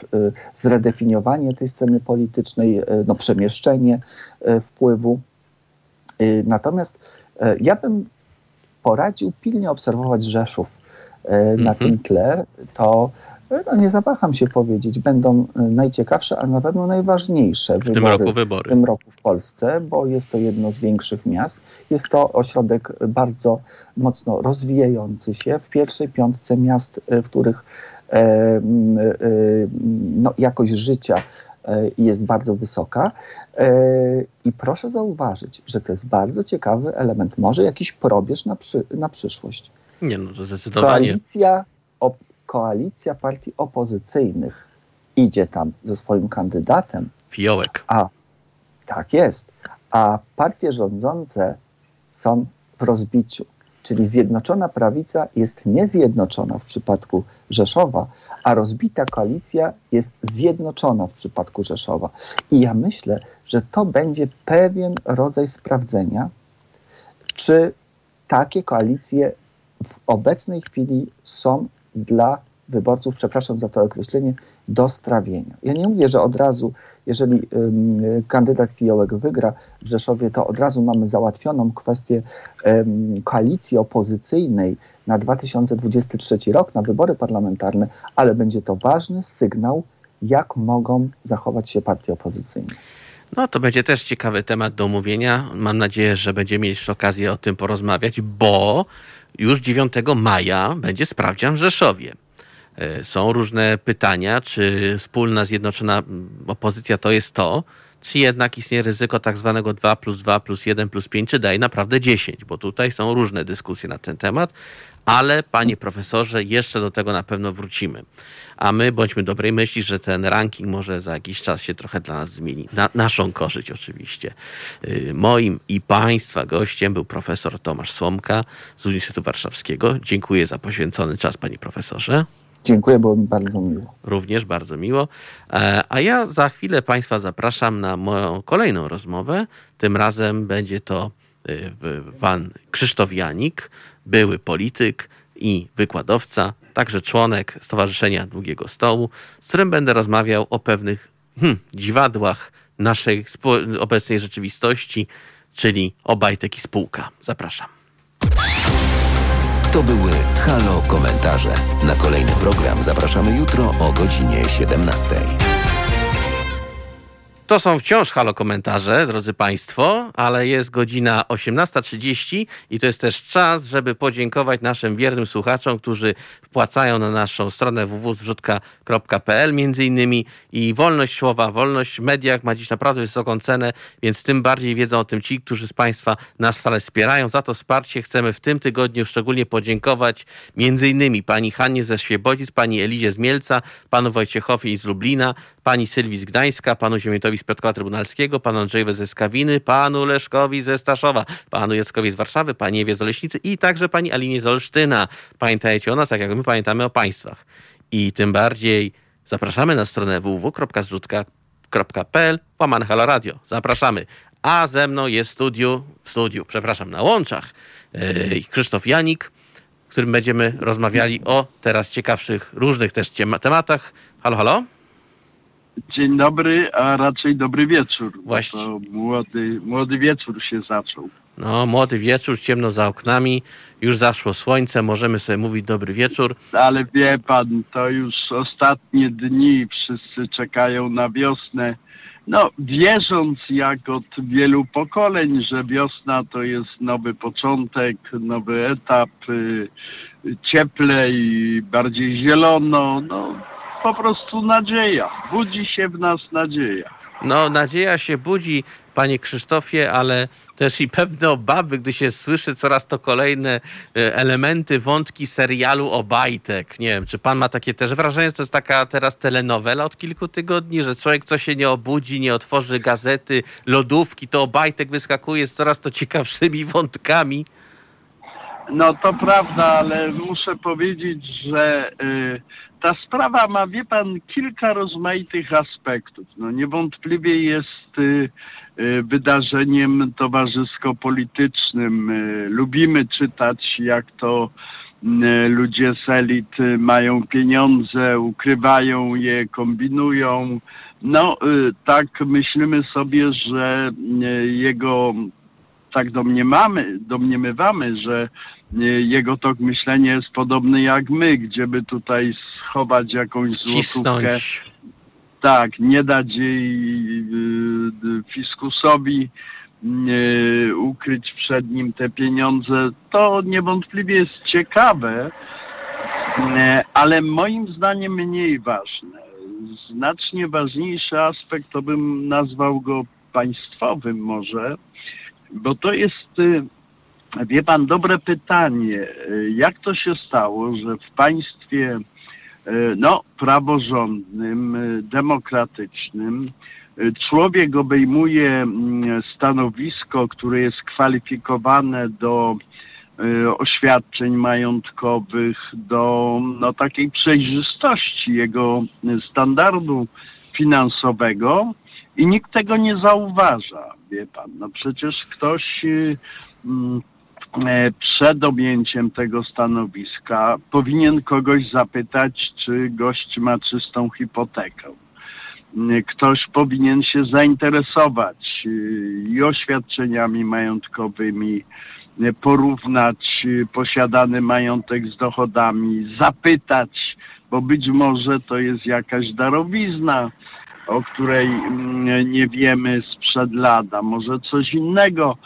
Speaker 5: zredefiniowanie tej sceny politycznej, no, przemieszczenie wpływu. Natomiast ja bym poradził pilnie obserwować Rzeszów na
Speaker 1: Mhm.
Speaker 5: tym tle. To no, nie zawaham się powiedzieć, będą e, najciekawsze, a na pewno najważniejsze
Speaker 1: W tym
Speaker 5: wybory
Speaker 1: roku
Speaker 5: w
Speaker 1: wybory.
Speaker 5: tym roku w Polsce, bo jest to jedno z większych miast. Jest to ośrodek bardzo mocno rozwijający się w pierwszej piątce miast, e, w których e, no, jakość życia jest bardzo wysoka. I proszę zauważyć, że to jest bardzo ciekawy element, może jakiś probierz na, przy, na przyszłość.
Speaker 1: Nie no, to zdecydowanie.
Speaker 5: Koalicja, koalicja partii opozycyjnych idzie tam ze swoim kandydatem,
Speaker 1: Fiołek.
Speaker 5: a tak jest. A partie rządzące są w rozbiciu. Czyli Zjednoczona Prawica jest niezjednoczona w przypadku Rzeszowa, a rozbita koalicja jest zjednoczona w przypadku Rzeszowa. I ja myślę, że to będzie pewien rodzaj sprawdzenia, czy takie koalicje w obecnej chwili są dla wyborców, przepraszam za to określenie, do strawienia. Ja nie mówię, że od razu, jeżeli kandydat Fiołek wygra w Rzeszowie, to od razu mamy załatwioną kwestię koalicji opozycyjnej na 2023 rok, na wybory parlamentarne, ale będzie to ważny sygnał, jak mogą zachować się partie opozycyjne.
Speaker 1: No to będzie też ciekawy temat do omówienia. Mam nadzieję, że będziemy jeszcze okazję o tym porozmawiać, bo już 9 maja będzie sprawdzian w Rzeszowie. E, Są różne pytania, czy wspólna zjednoczona mm, opozycja to jest to, czy jednak istnieje ryzyko tak zwanego 2 plus 2 plus 1 plus 5, czy daje naprawdę 10, bo tutaj są różne dyskusje na ten temat, ale panie profesorze, jeszcze do tego na pewno wrócimy. A my bądźmy dobrej myśli, że ten ranking może za jakiś czas się trochę dla nas zmieni. Na naszą korzyść oczywiście. Yy, Moim i Państwa gościem był profesor Tomasz Słomka z Uniwersytetu Warszawskiego. Dziękuję za poświęcony czas, panie profesorze.
Speaker 5: Dziękuję, było mi bardzo miło.
Speaker 1: Również bardzo miło. E, A ja za chwilę Państwa zapraszam na moją kolejną rozmowę. Tym razem będzie to y, pan Krzysztof Janik, były polityk i wykładowca, także członek Stowarzyszenia Długiego Stołu, z którym będę rozmawiał o pewnych hmm, dziwadłach naszej obecnej rzeczywistości, czyli Obajtek i spółka. Zapraszam.
Speaker 2: To były Halo Komentarze. Na kolejny program zapraszamy jutro o godzinie 17.
Speaker 1: To są wciąż halo komentarze, drodzy Państwo, ale jest godzina 18.30 i to jest też czas, żeby podziękować naszym wiernym słuchaczom, którzy wpłacają na naszą stronę www.zrzutka.pl między innymi i wolność słowa, wolność w mediach ma dziś naprawdę wysoką cenę, więc tym bardziej wiedzą o tym ci, którzy z Państwa nas stale wspierają. Za to wsparcie chcemy w tym tygodniu szczególnie podziękować między innymi pani Hannie ze Świebodzic, pani Elizie z Mielca, panu Wojciechowi z Lublina, pani Sylwii z Gdańska, panu Ziemietowi z Piotrkowa Trybunalskiego, panu Andrzejowi ze Skawiny, panu Leszkowi ze Staszowa, panu Jackowi z Warszawy, pani Ewie z Oleśnicy i także pani Alinie z Olsztyna. Pamiętajcie o nas, tak jak my pamiętamy o państwach. I tym bardziej zapraszamy na stronę www.zrzutka.pl łamane Halo Radio. Zapraszamy. A ze mną jest studiu, w studiu, przepraszam, na łączach yy, Krzysztof Janik, w którym będziemy rozmawiali o teraz ciekawszych, różnych też tematach. Halo, halo?
Speaker 6: Dzień dobry, a raczej dobry wieczór.
Speaker 1: Właśnie.
Speaker 6: To młody, młody wieczór się zaczął.
Speaker 1: No, młody wieczór, ciemno za oknami, już zaszło słońce, możemy sobie mówić dobry wieczór.
Speaker 6: Ale wie pan, to już ostatnie dni, wszyscy czekają na wiosnę. No, wierząc jak od wielu pokoleń, że wiosna to jest nowy początek, nowy etap, y, cieplej, bardziej zielono, no po prostu nadzieja. Budzi się w nas nadzieja.
Speaker 1: No, nadzieja się budzi, panie Krzysztofie, ale też i pewne obawy, gdy się słyszy coraz to kolejne e, elementy, wątki serialu Obajtek. Nie wiem, czy pan ma takie też wrażenie, że to jest taka teraz telenowela od kilku tygodni, że człowiek, co się nie obudzi, nie otworzy gazety, lodówki, to Obajtek wyskakuje z coraz to ciekawszymi wątkami.
Speaker 6: No to prawda, ale muszę powiedzieć, że y, ta sprawa ma, wie pan, kilka rozmaitych aspektów. No niewątpliwie jest y, y, wydarzeniem towarzysko-politycznym. Y, lubimy czytać, jak to y, ludzie z elit y, mają pieniądze, ukrywają je, kombinują. No y, tak myślimy sobie, że jego tak domniemamy, domniemywamy, że jego tok myślenia jest podobny jak my, gdzie by tutaj schować jakąś złotówkę. Tak, nie dać jej y, y, fiskusowi y, ukryć przed nim te pieniądze. To niewątpliwie jest ciekawe, y, ale moim zdaniem mniej ważne. Znacznie ważniejszy aspekt to bym nazwał go państwowym może, bo to jest, y, wie pan, dobre pytanie. Y, Jak to się stało, że w państwie y, no, praworządnym, y, demokratycznym, człowiek obejmuje mm, stanowisko, które jest kwalifikowane do oświadczeń majątkowych, do no, takiej przejrzystości jego standardu finansowego i nikt tego nie zauważa, wie pan. No przecież ktoś mm, e, przed objęciem tego stanowiska powinien kogoś zapytać, czy gość ma czystą hipotekę. Y, Ktoś powinien się zainteresować y, i oświadczeniami majątkowymi, porównać posiadany majątek z dochodami, zapytać, bo być może to jest jakaś darowizna, o której mm, nie wiemy sprzed lat, a może coś innego,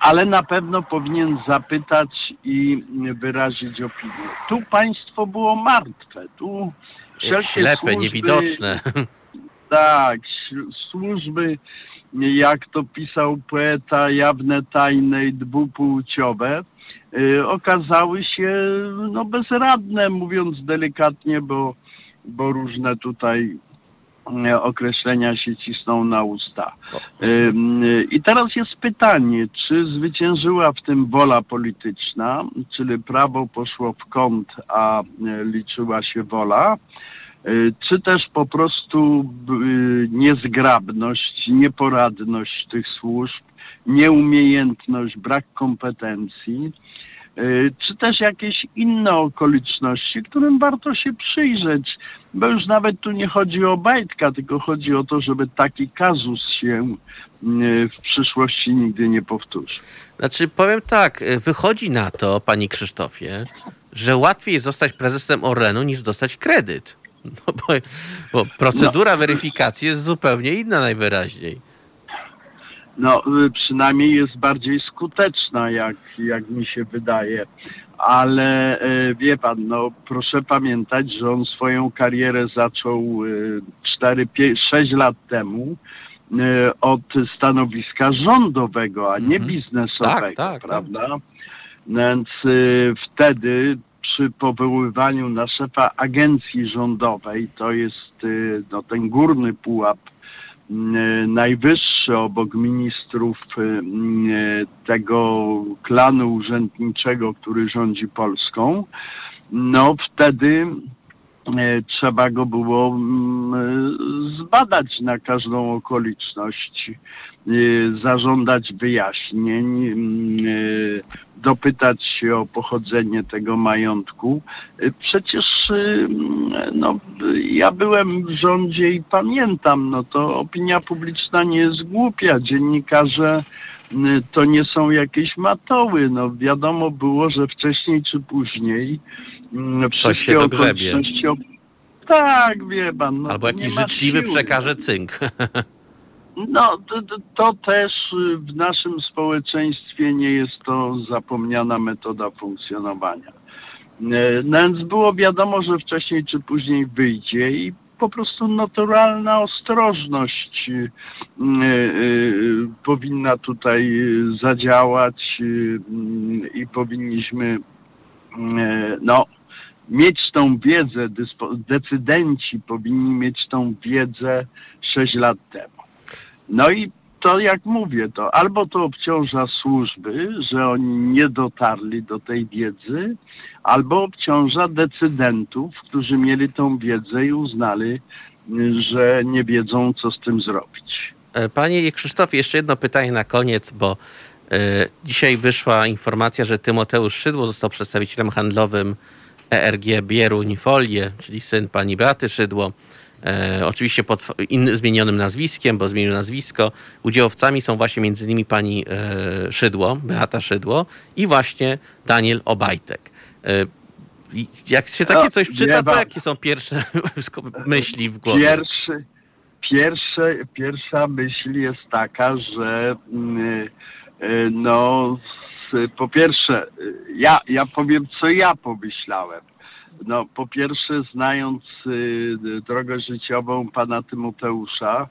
Speaker 6: ale na pewno powinien zapytać i mm, wyrazić opinię. Tu państwo było martwe, tu wszelkie
Speaker 1: Ślepe,
Speaker 6: służby,
Speaker 1: niewidoczne.
Speaker 6: tak, służby, jak to pisał poeta, jawne, tajne i dwupłciowe, y, okazały się no, bezradne, mówiąc delikatnie, bo, bo różne tutaj określenia się cisną na usta. Ym, y, I teraz jest pytanie, czy zwyciężyła w tym wola polityczna, czyli prawo poszło w kąt, a liczyła się wola, czy też po prostu niezgrabność, nieporadność tych służb, nieumiejętność, brak kompetencji, czy też jakieś inne okoliczności, którym warto się przyjrzeć, bo już nawet tu nie chodzi o Bajtka, tylko chodzi o to, żeby taki kazus się y, w przyszłości nigdy nie powtórzył.
Speaker 1: Znaczy, powiem tak, wychodzi na to, panie Krzysztofie, że łatwiej jest zostać prezesem Orlenu niż dostać kredyt. No bo, bo procedura weryfikacji jest zupełnie inna najwyraźniej.
Speaker 6: No, y, przynajmniej jest bardziej skuteczna, jak, jak mi się wydaje. Ale y, wie pan, no proszę pamiętać, że on swoją karierę zaczął y, 4, 6 lat temu y, od stanowiska rządowego, a nie
Speaker 1: Mhm.
Speaker 6: biznesowego,
Speaker 1: Tak, tak,
Speaker 6: prawda? Więc y, wtedy przy powoływaniu na szefa agencji rządowej, to jest no, ten górny pułap najwyższy obok ministrów y, tego klanu urzędniczego, który rządzi Polską, no wtedy trzeba go było mm, e, zbadać na każdą okoliczność, e, zażądać wyjaśnień, mm, e, dopytać się o pochodzenie tego majątku. E, Przecież e, mm, no, ja byłem w rządzie i pamiętam, no to opinia publiczna nie jest głupia. Dziennikarze m, to nie są jakieś matoły. No wiadomo było, że wcześniej czy później mm, wszystkie
Speaker 1: się dogrzebie.
Speaker 6: Tak, wie pan. No,
Speaker 1: Albo jakiś życzliwy przekaże cynk.
Speaker 6: No, to, to- też y, w naszym społeczeństwie nie jest to zapomniana metoda funkcjonowania. No więc było wiadomo, że wcześniej czy później wyjdzie i po prostu naturalna ostrożność y, y, powinna tutaj zadziałać y, i powinniśmy no, mieć tą wiedzę, decydenci powinni mieć tą wiedzę 6 lat temu. No i to jak mówię, to albo to obciąża służby, że oni nie dotarli do tej wiedzy, albo obciąża decydentów, którzy mieli tą wiedzę i uznali, że nie wiedzą, co z tym zrobić.
Speaker 1: E, panie Krzysztofie, jeszcze jedno pytanie na koniec, bo y, dzisiaj wyszła informacja, że Tymoteusz Szydło został przedstawicielem handlowym ERG Bieruń Folie, czyli syn pani Beaty Szydło. E, oczywiście pod innym zmienionym nazwiskiem, bo zmienił nazwisko. Udziałowcami są właśnie między innymi pani e, Szydło, Beata Szydło i właśnie Daniel Obajtek. E, jak się takie no, coś czyta, to jakie są pierwsze myśli w głowie?
Speaker 6: Pierwszy, pierwsze, pierwsza myśl jest taka, że mm, e, no po pierwsze, ja, ja powiem, co ja pomyślałem. No, po pierwsze, znając y, drogę życiową pana Tymoteusza,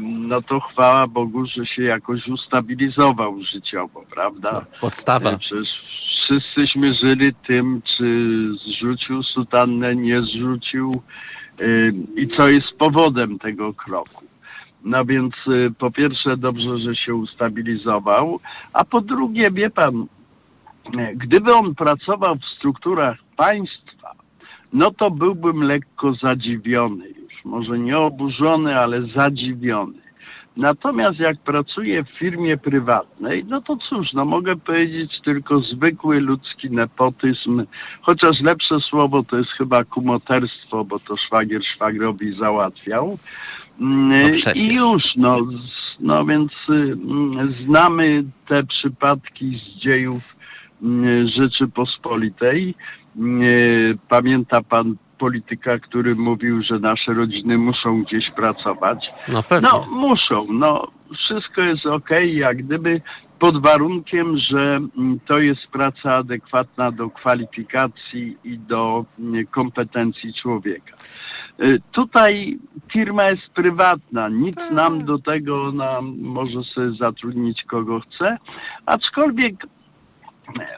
Speaker 6: no to chwała Bogu, że się jakoś ustabilizował życiowo, prawda? No,
Speaker 1: podstawa.
Speaker 6: Y, przecież wszyscyśmy żyli tym, czy zrzucił sutannę, nie zrzucił y, i co jest powodem tego kroku. No więc y, po pierwsze dobrze, że się ustabilizował, a po drugie, wie pan, gdyby on pracował w strukturach państwa, no to byłbym lekko zadziwiony już. Może nie oburzony, ale zadziwiony. Natomiast jak pracuję w firmie prywatnej, no to cóż, no mogę powiedzieć tylko zwykły ludzki nepotyzm, chociaż lepsze słowo to jest chyba kumoterstwo, bo to szwagier szwagrowi załatwiał.
Speaker 1: No
Speaker 6: I już, no, no więc y, znamy te przypadki z dziejów y, Rzeczypospolitej. Y, pamięta pan polityka, który mówił, że nasze rodziny muszą gdzieś pracować.
Speaker 1: No pewnie.
Speaker 6: No muszą, no wszystko jest ok, jak gdyby pod warunkiem, że to jest praca adekwatna do kwalifikacji i do kompetencji człowieka. Y, tutaj firma jest prywatna, nic hmm. nam do tego, ona może sobie zatrudnić kogo chce, aczkolwiek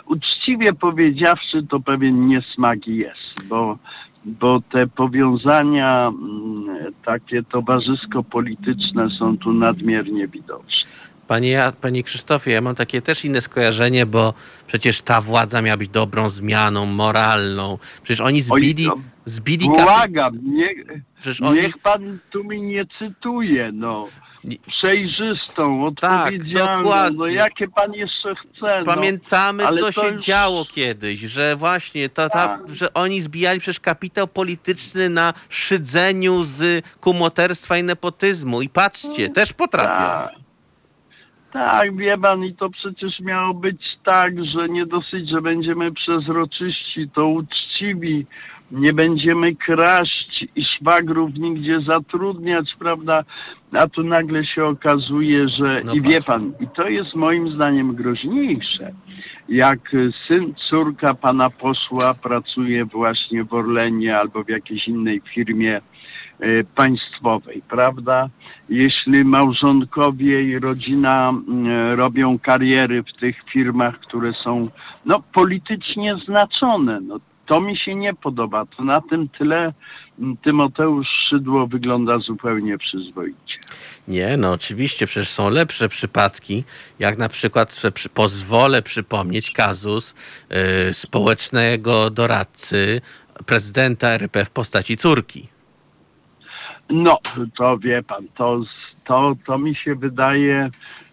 Speaker 6: uczciwie powiedziawszy, to pewien niesmak jest, bo, bo te powiązania mm, takie towarzysko-polityczne są tu nadmiernie widoczne.
Speaker 1: Panie, panie Krzysztofie, ja mam takie też inne skojarzenie, bo przecież ta władza miała być dobrą zmianą moralną. Przecież oni zbili... Oj, no, zbili
Speaker 6: błagam, niech, oni... pan tu mi nie cytuje, no. Przejrzystą, tak, odpowiedzialną, tak, no jakie pan jeszcze chce.
Speaker 1: No. Pamiętamy, no, co się już... działo kiedyś, że właśnie ta, tak. że oni zbijali przecież kapitał polityczny na szydzeniu z kumoterstwa i nepotyzmu. I patrzcie, no, też potrafią.
Speaker 6: Tak. Tak, wie pan, i to przecież miało być tak, że nie dosyć, że będziemy przezroczyści, to uczciwi, nie będziemy kraść i szwagrów nigdzie zatrudniać, prawda? A tu nagle się okazuje, że no i wie pan, i to jest moim zdaniem groźniejsze, jak syn, córka pana posła pracuje właśnie w Orlenie albo w jakiejś innej firmie państwowej, prawda? Jeśli małżonkowie i rodzina robią kariery w tych firmach, które są no, politycznie znaczone, no, to mi się nie podoba. To na tym tyle Tymoteusz Szydło wygląda zupełnie przyzwoicie.
Speaker 1: Nie, no oczywiście, przecież są lepsze przypadki, jak na przykład pozwolę przypomnieć kazus yy, społecznego doradcy prezydenta RP w postaci córki.
Speaker 6: No, to wie pan, to, to, to mi się wydaje,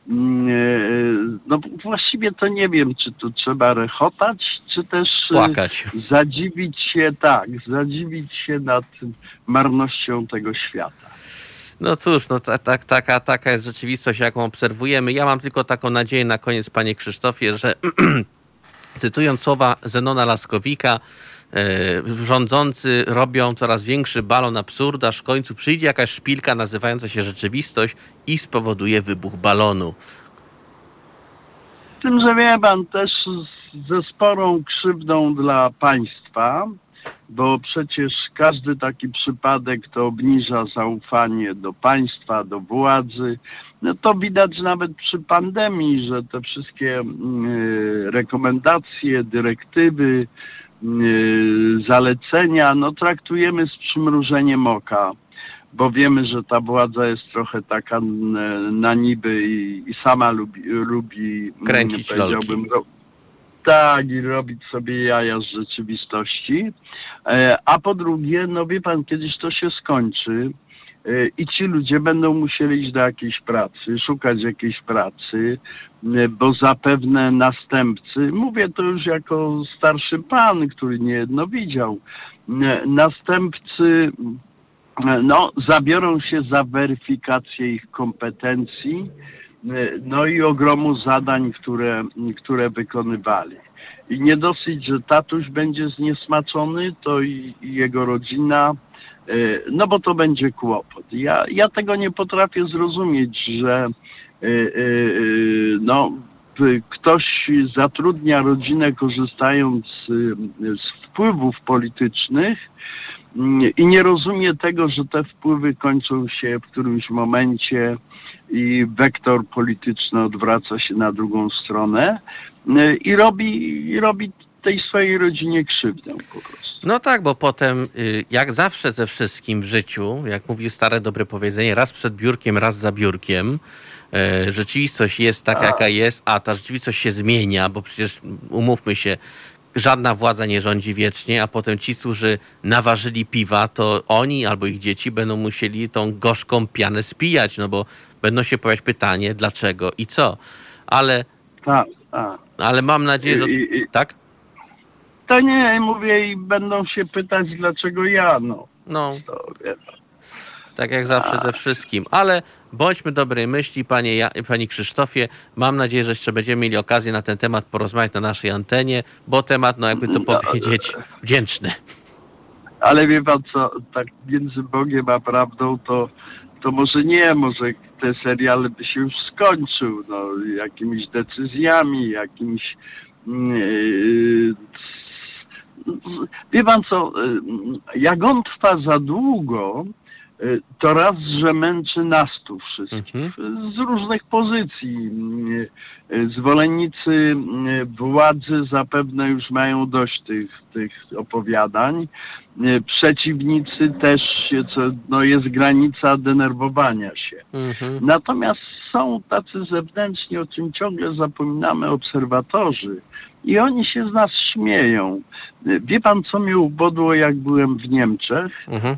Speaker 6: mm, e, no właściwie to nie wiem, czy tu trzeba rechotać, czy też
Speaker 1: e, Płakać.
Speaker 6: zadziwić się, tak, zadziwić się nad marnością tego świata.
Speaker 1: No cóż, no ta, ta, taka, taka jest rzeczywistość, jaką obserwujemy. Ja mam tylko taką nadzieję na koniec, panie Krzysztofie, że cytując słowa Zenona Laskowika, rządzący robią coraz większy balon absurdu, aż w końcu przyjdzie jakaś szpilka nazywająca się rzeczywistość i spowoduje wybuch balonu.
Speaker 6: Tym, że wie pan, też ze sporą krzywdą dla państwa, bo przecież każdy taki przypadek to obniża zaufanie do państwa, do władzy. No to widać nawet przy pandemii, że te wszystkie y, rekomendacje, dyrektywy, zalecenia, no traktujemy z przymrużeniem oka bo wiemy, że ta władza jest trochę taka na niby i, i sama lubi, lubi
Speaker 1: Kręcić
Speaker 6: powiedziałbym, ro, tak, i robić sobie jaja z rzeczywistości. E, a po drugie, no wie pan, kiedyś to się skończy i ci ludzie będą musieli iść do jakiejś pracy, szukać jakiejś pracy, e, bo zapewne następcy, mówię to już jako starszy pan, który niejedno widział, następcy no, zabiorą się za weryfikację ich kompetencji, no i ogromu zadań, które, które wykonywali. I nie dosyć, że tatuś będzie zniesmaczony, to i, i jego rodzina, e, no bo to będzie kłopot. Ja, ja tego nie potrafię zrozumieć, że e, e, no, ktoś zatrudnia rodzinę korzystając z wpływów politycznych, i nie rozumie tego, że te wpływy kończą się w którymś momencie i wektor polityczny odwraca się na drugą stronę i robi, i robi tej swojej rodzinie krzywdę po prostu.
Speaker 1: No tak, bo potem, y, jak zawsze ze wszystkim w życiu, jak mówi stare dobre powiedzenie, raz przed biurkiem, raz za biurkiem, e, rzeczywistość jest taka, jaka jest, a ta rzeczywistość się zmienia, bo przecież umówmy się, żadna władza nie rządzi wiecznie, a potem ci, którzy naważyli piwa, to oni albo ich dzieci będą musieli tą gorzką pianę spijać, no bo będą się pojawiać pytanie, dlaczego i co. Ale,
Speaker 6: tak, tak.
Speaker 1: ale mam nadzieję, że...
Speaker 6: I, i,
Speaker 1: tak?
Speaker 6: To nie, mówię i będą się pytać, dlaczego ja, no.
Speaker 1: No.
Speaker 6: To,
Speaker 1: tak jak zawsze ze wszystkim. Ale bądźmy dobrej myśli, panie, ja, panie Krzysztofie. Mam nadzieję, że jeszcze będziemy mieli okazję na ten temat porozmawiać na naszej antenie, bo temat, no jakby to no, powiedzieć, wdzięczny.
Speaker 6: Ale wie pan co, tak między Bogiem a prawdą to, to może nie, może ten serial by się już skończył, no, jakimiś decyzjami, jakimś yy, Wie pan co, y, jak on trwa za długo, Y, to raz, że męczy nas tu wszystkich mhm. z różnych pozycji. Y, zwolennicy władzy zapewne już mają dość tych, tych opowiadań. Przeciwnicy też, co, no jest granica denerwowania się. Mhm. Natomiast są tacy zewnętrzni, o czym ciągle zapominamy, obserwatorzy i oni się z nas śmieją. Wie pan, co mnie ubodło, jak byłem w Niemczech? Mhm.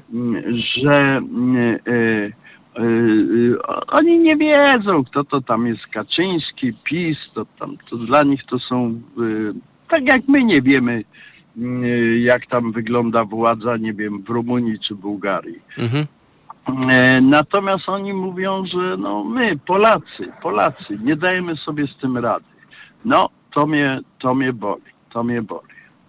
Speaker 6: Że y, y, y, oni nie wiedzą, kto to tam jest Kaczyński, PiS, to tam, to dla nich to są, tak jak my nie wiemy, jak tam wygląda władza, nie wiem, w Rumunii czy Bułgarii. Mhm. Natomiast oni mówią, że no my, Polacy, Polacy, nie dajemy sobie z tym rady. No, to mnie, to mnie boli, to mnie boli.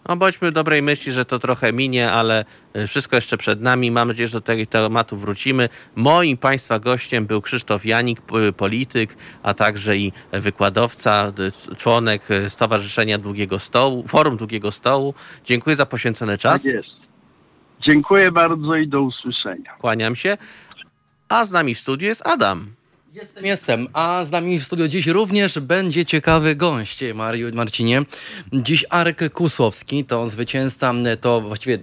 Speaker 1: No bądźmy dobrej myśli, że to trochę minie, ale y, wszystko jeszcze przed nami. Mam nadzieję, że do tego tematu wrócimy. Moim Państwa gościem był Krzysztof Janik, polityk, a także i wykładowca, członek Stowarzyszenia Długiego Stołu, Forum Długiego Stołu. Dziękuję za poświęcony czas.
Speaker 6: Tak jest. Dziękuję bardzo i do usłyszenia.
Speaker 1: Kłaniam się. A z nami w studiu jest Adam.
Speaker 7: Jestem, jestem. A z nami w studio dziś również będzie ciekawy gość, Mariu, Marcinie. Dziś Arek Kusowski, to zwycięzca, to właściwie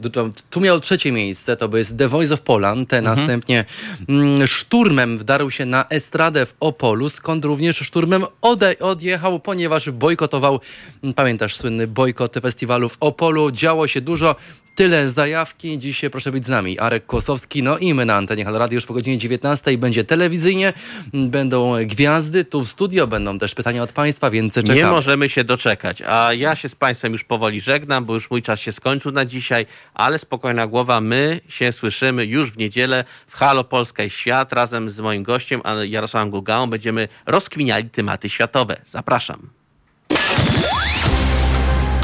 Speaker 7: tu miał trzecie miejsce, to jest The Voice of Poland. Mhm. Następnie mm, szturmem wdarł się na estradę w Opolu, skąd również szturmem ode, odjechał, ponieważ bojkotował, pamiętasz słynny bojkot festiwalu w Opolu. Działo się dużo. Tyle zajawki. Dzisiaj proszę być z nami. Arek Kłosowski, no i my na antenie Halo Radio już po godzinie 19 będzie telewizyjnie, będą gwiazdy, tu w studio będą też pytania od Państwa, więc czekamy.
Speaker 1: Nie możemy się doczekać, a ja się z Państwem już powoli żegnam, bo już mój czas się skończył na dzisiaj, ale spokojna głowa, my się słyszymy już w niedzielę w Halo Polska i Świat razem z moim gościem Jarosławem Gugałą będziemy rozkminiali tematy światowe. Zapraszam.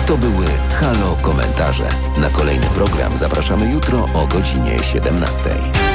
Speaker 2: To były Halo Komentarze. Na kolejny program zapraszamy jutro o godzinie 17.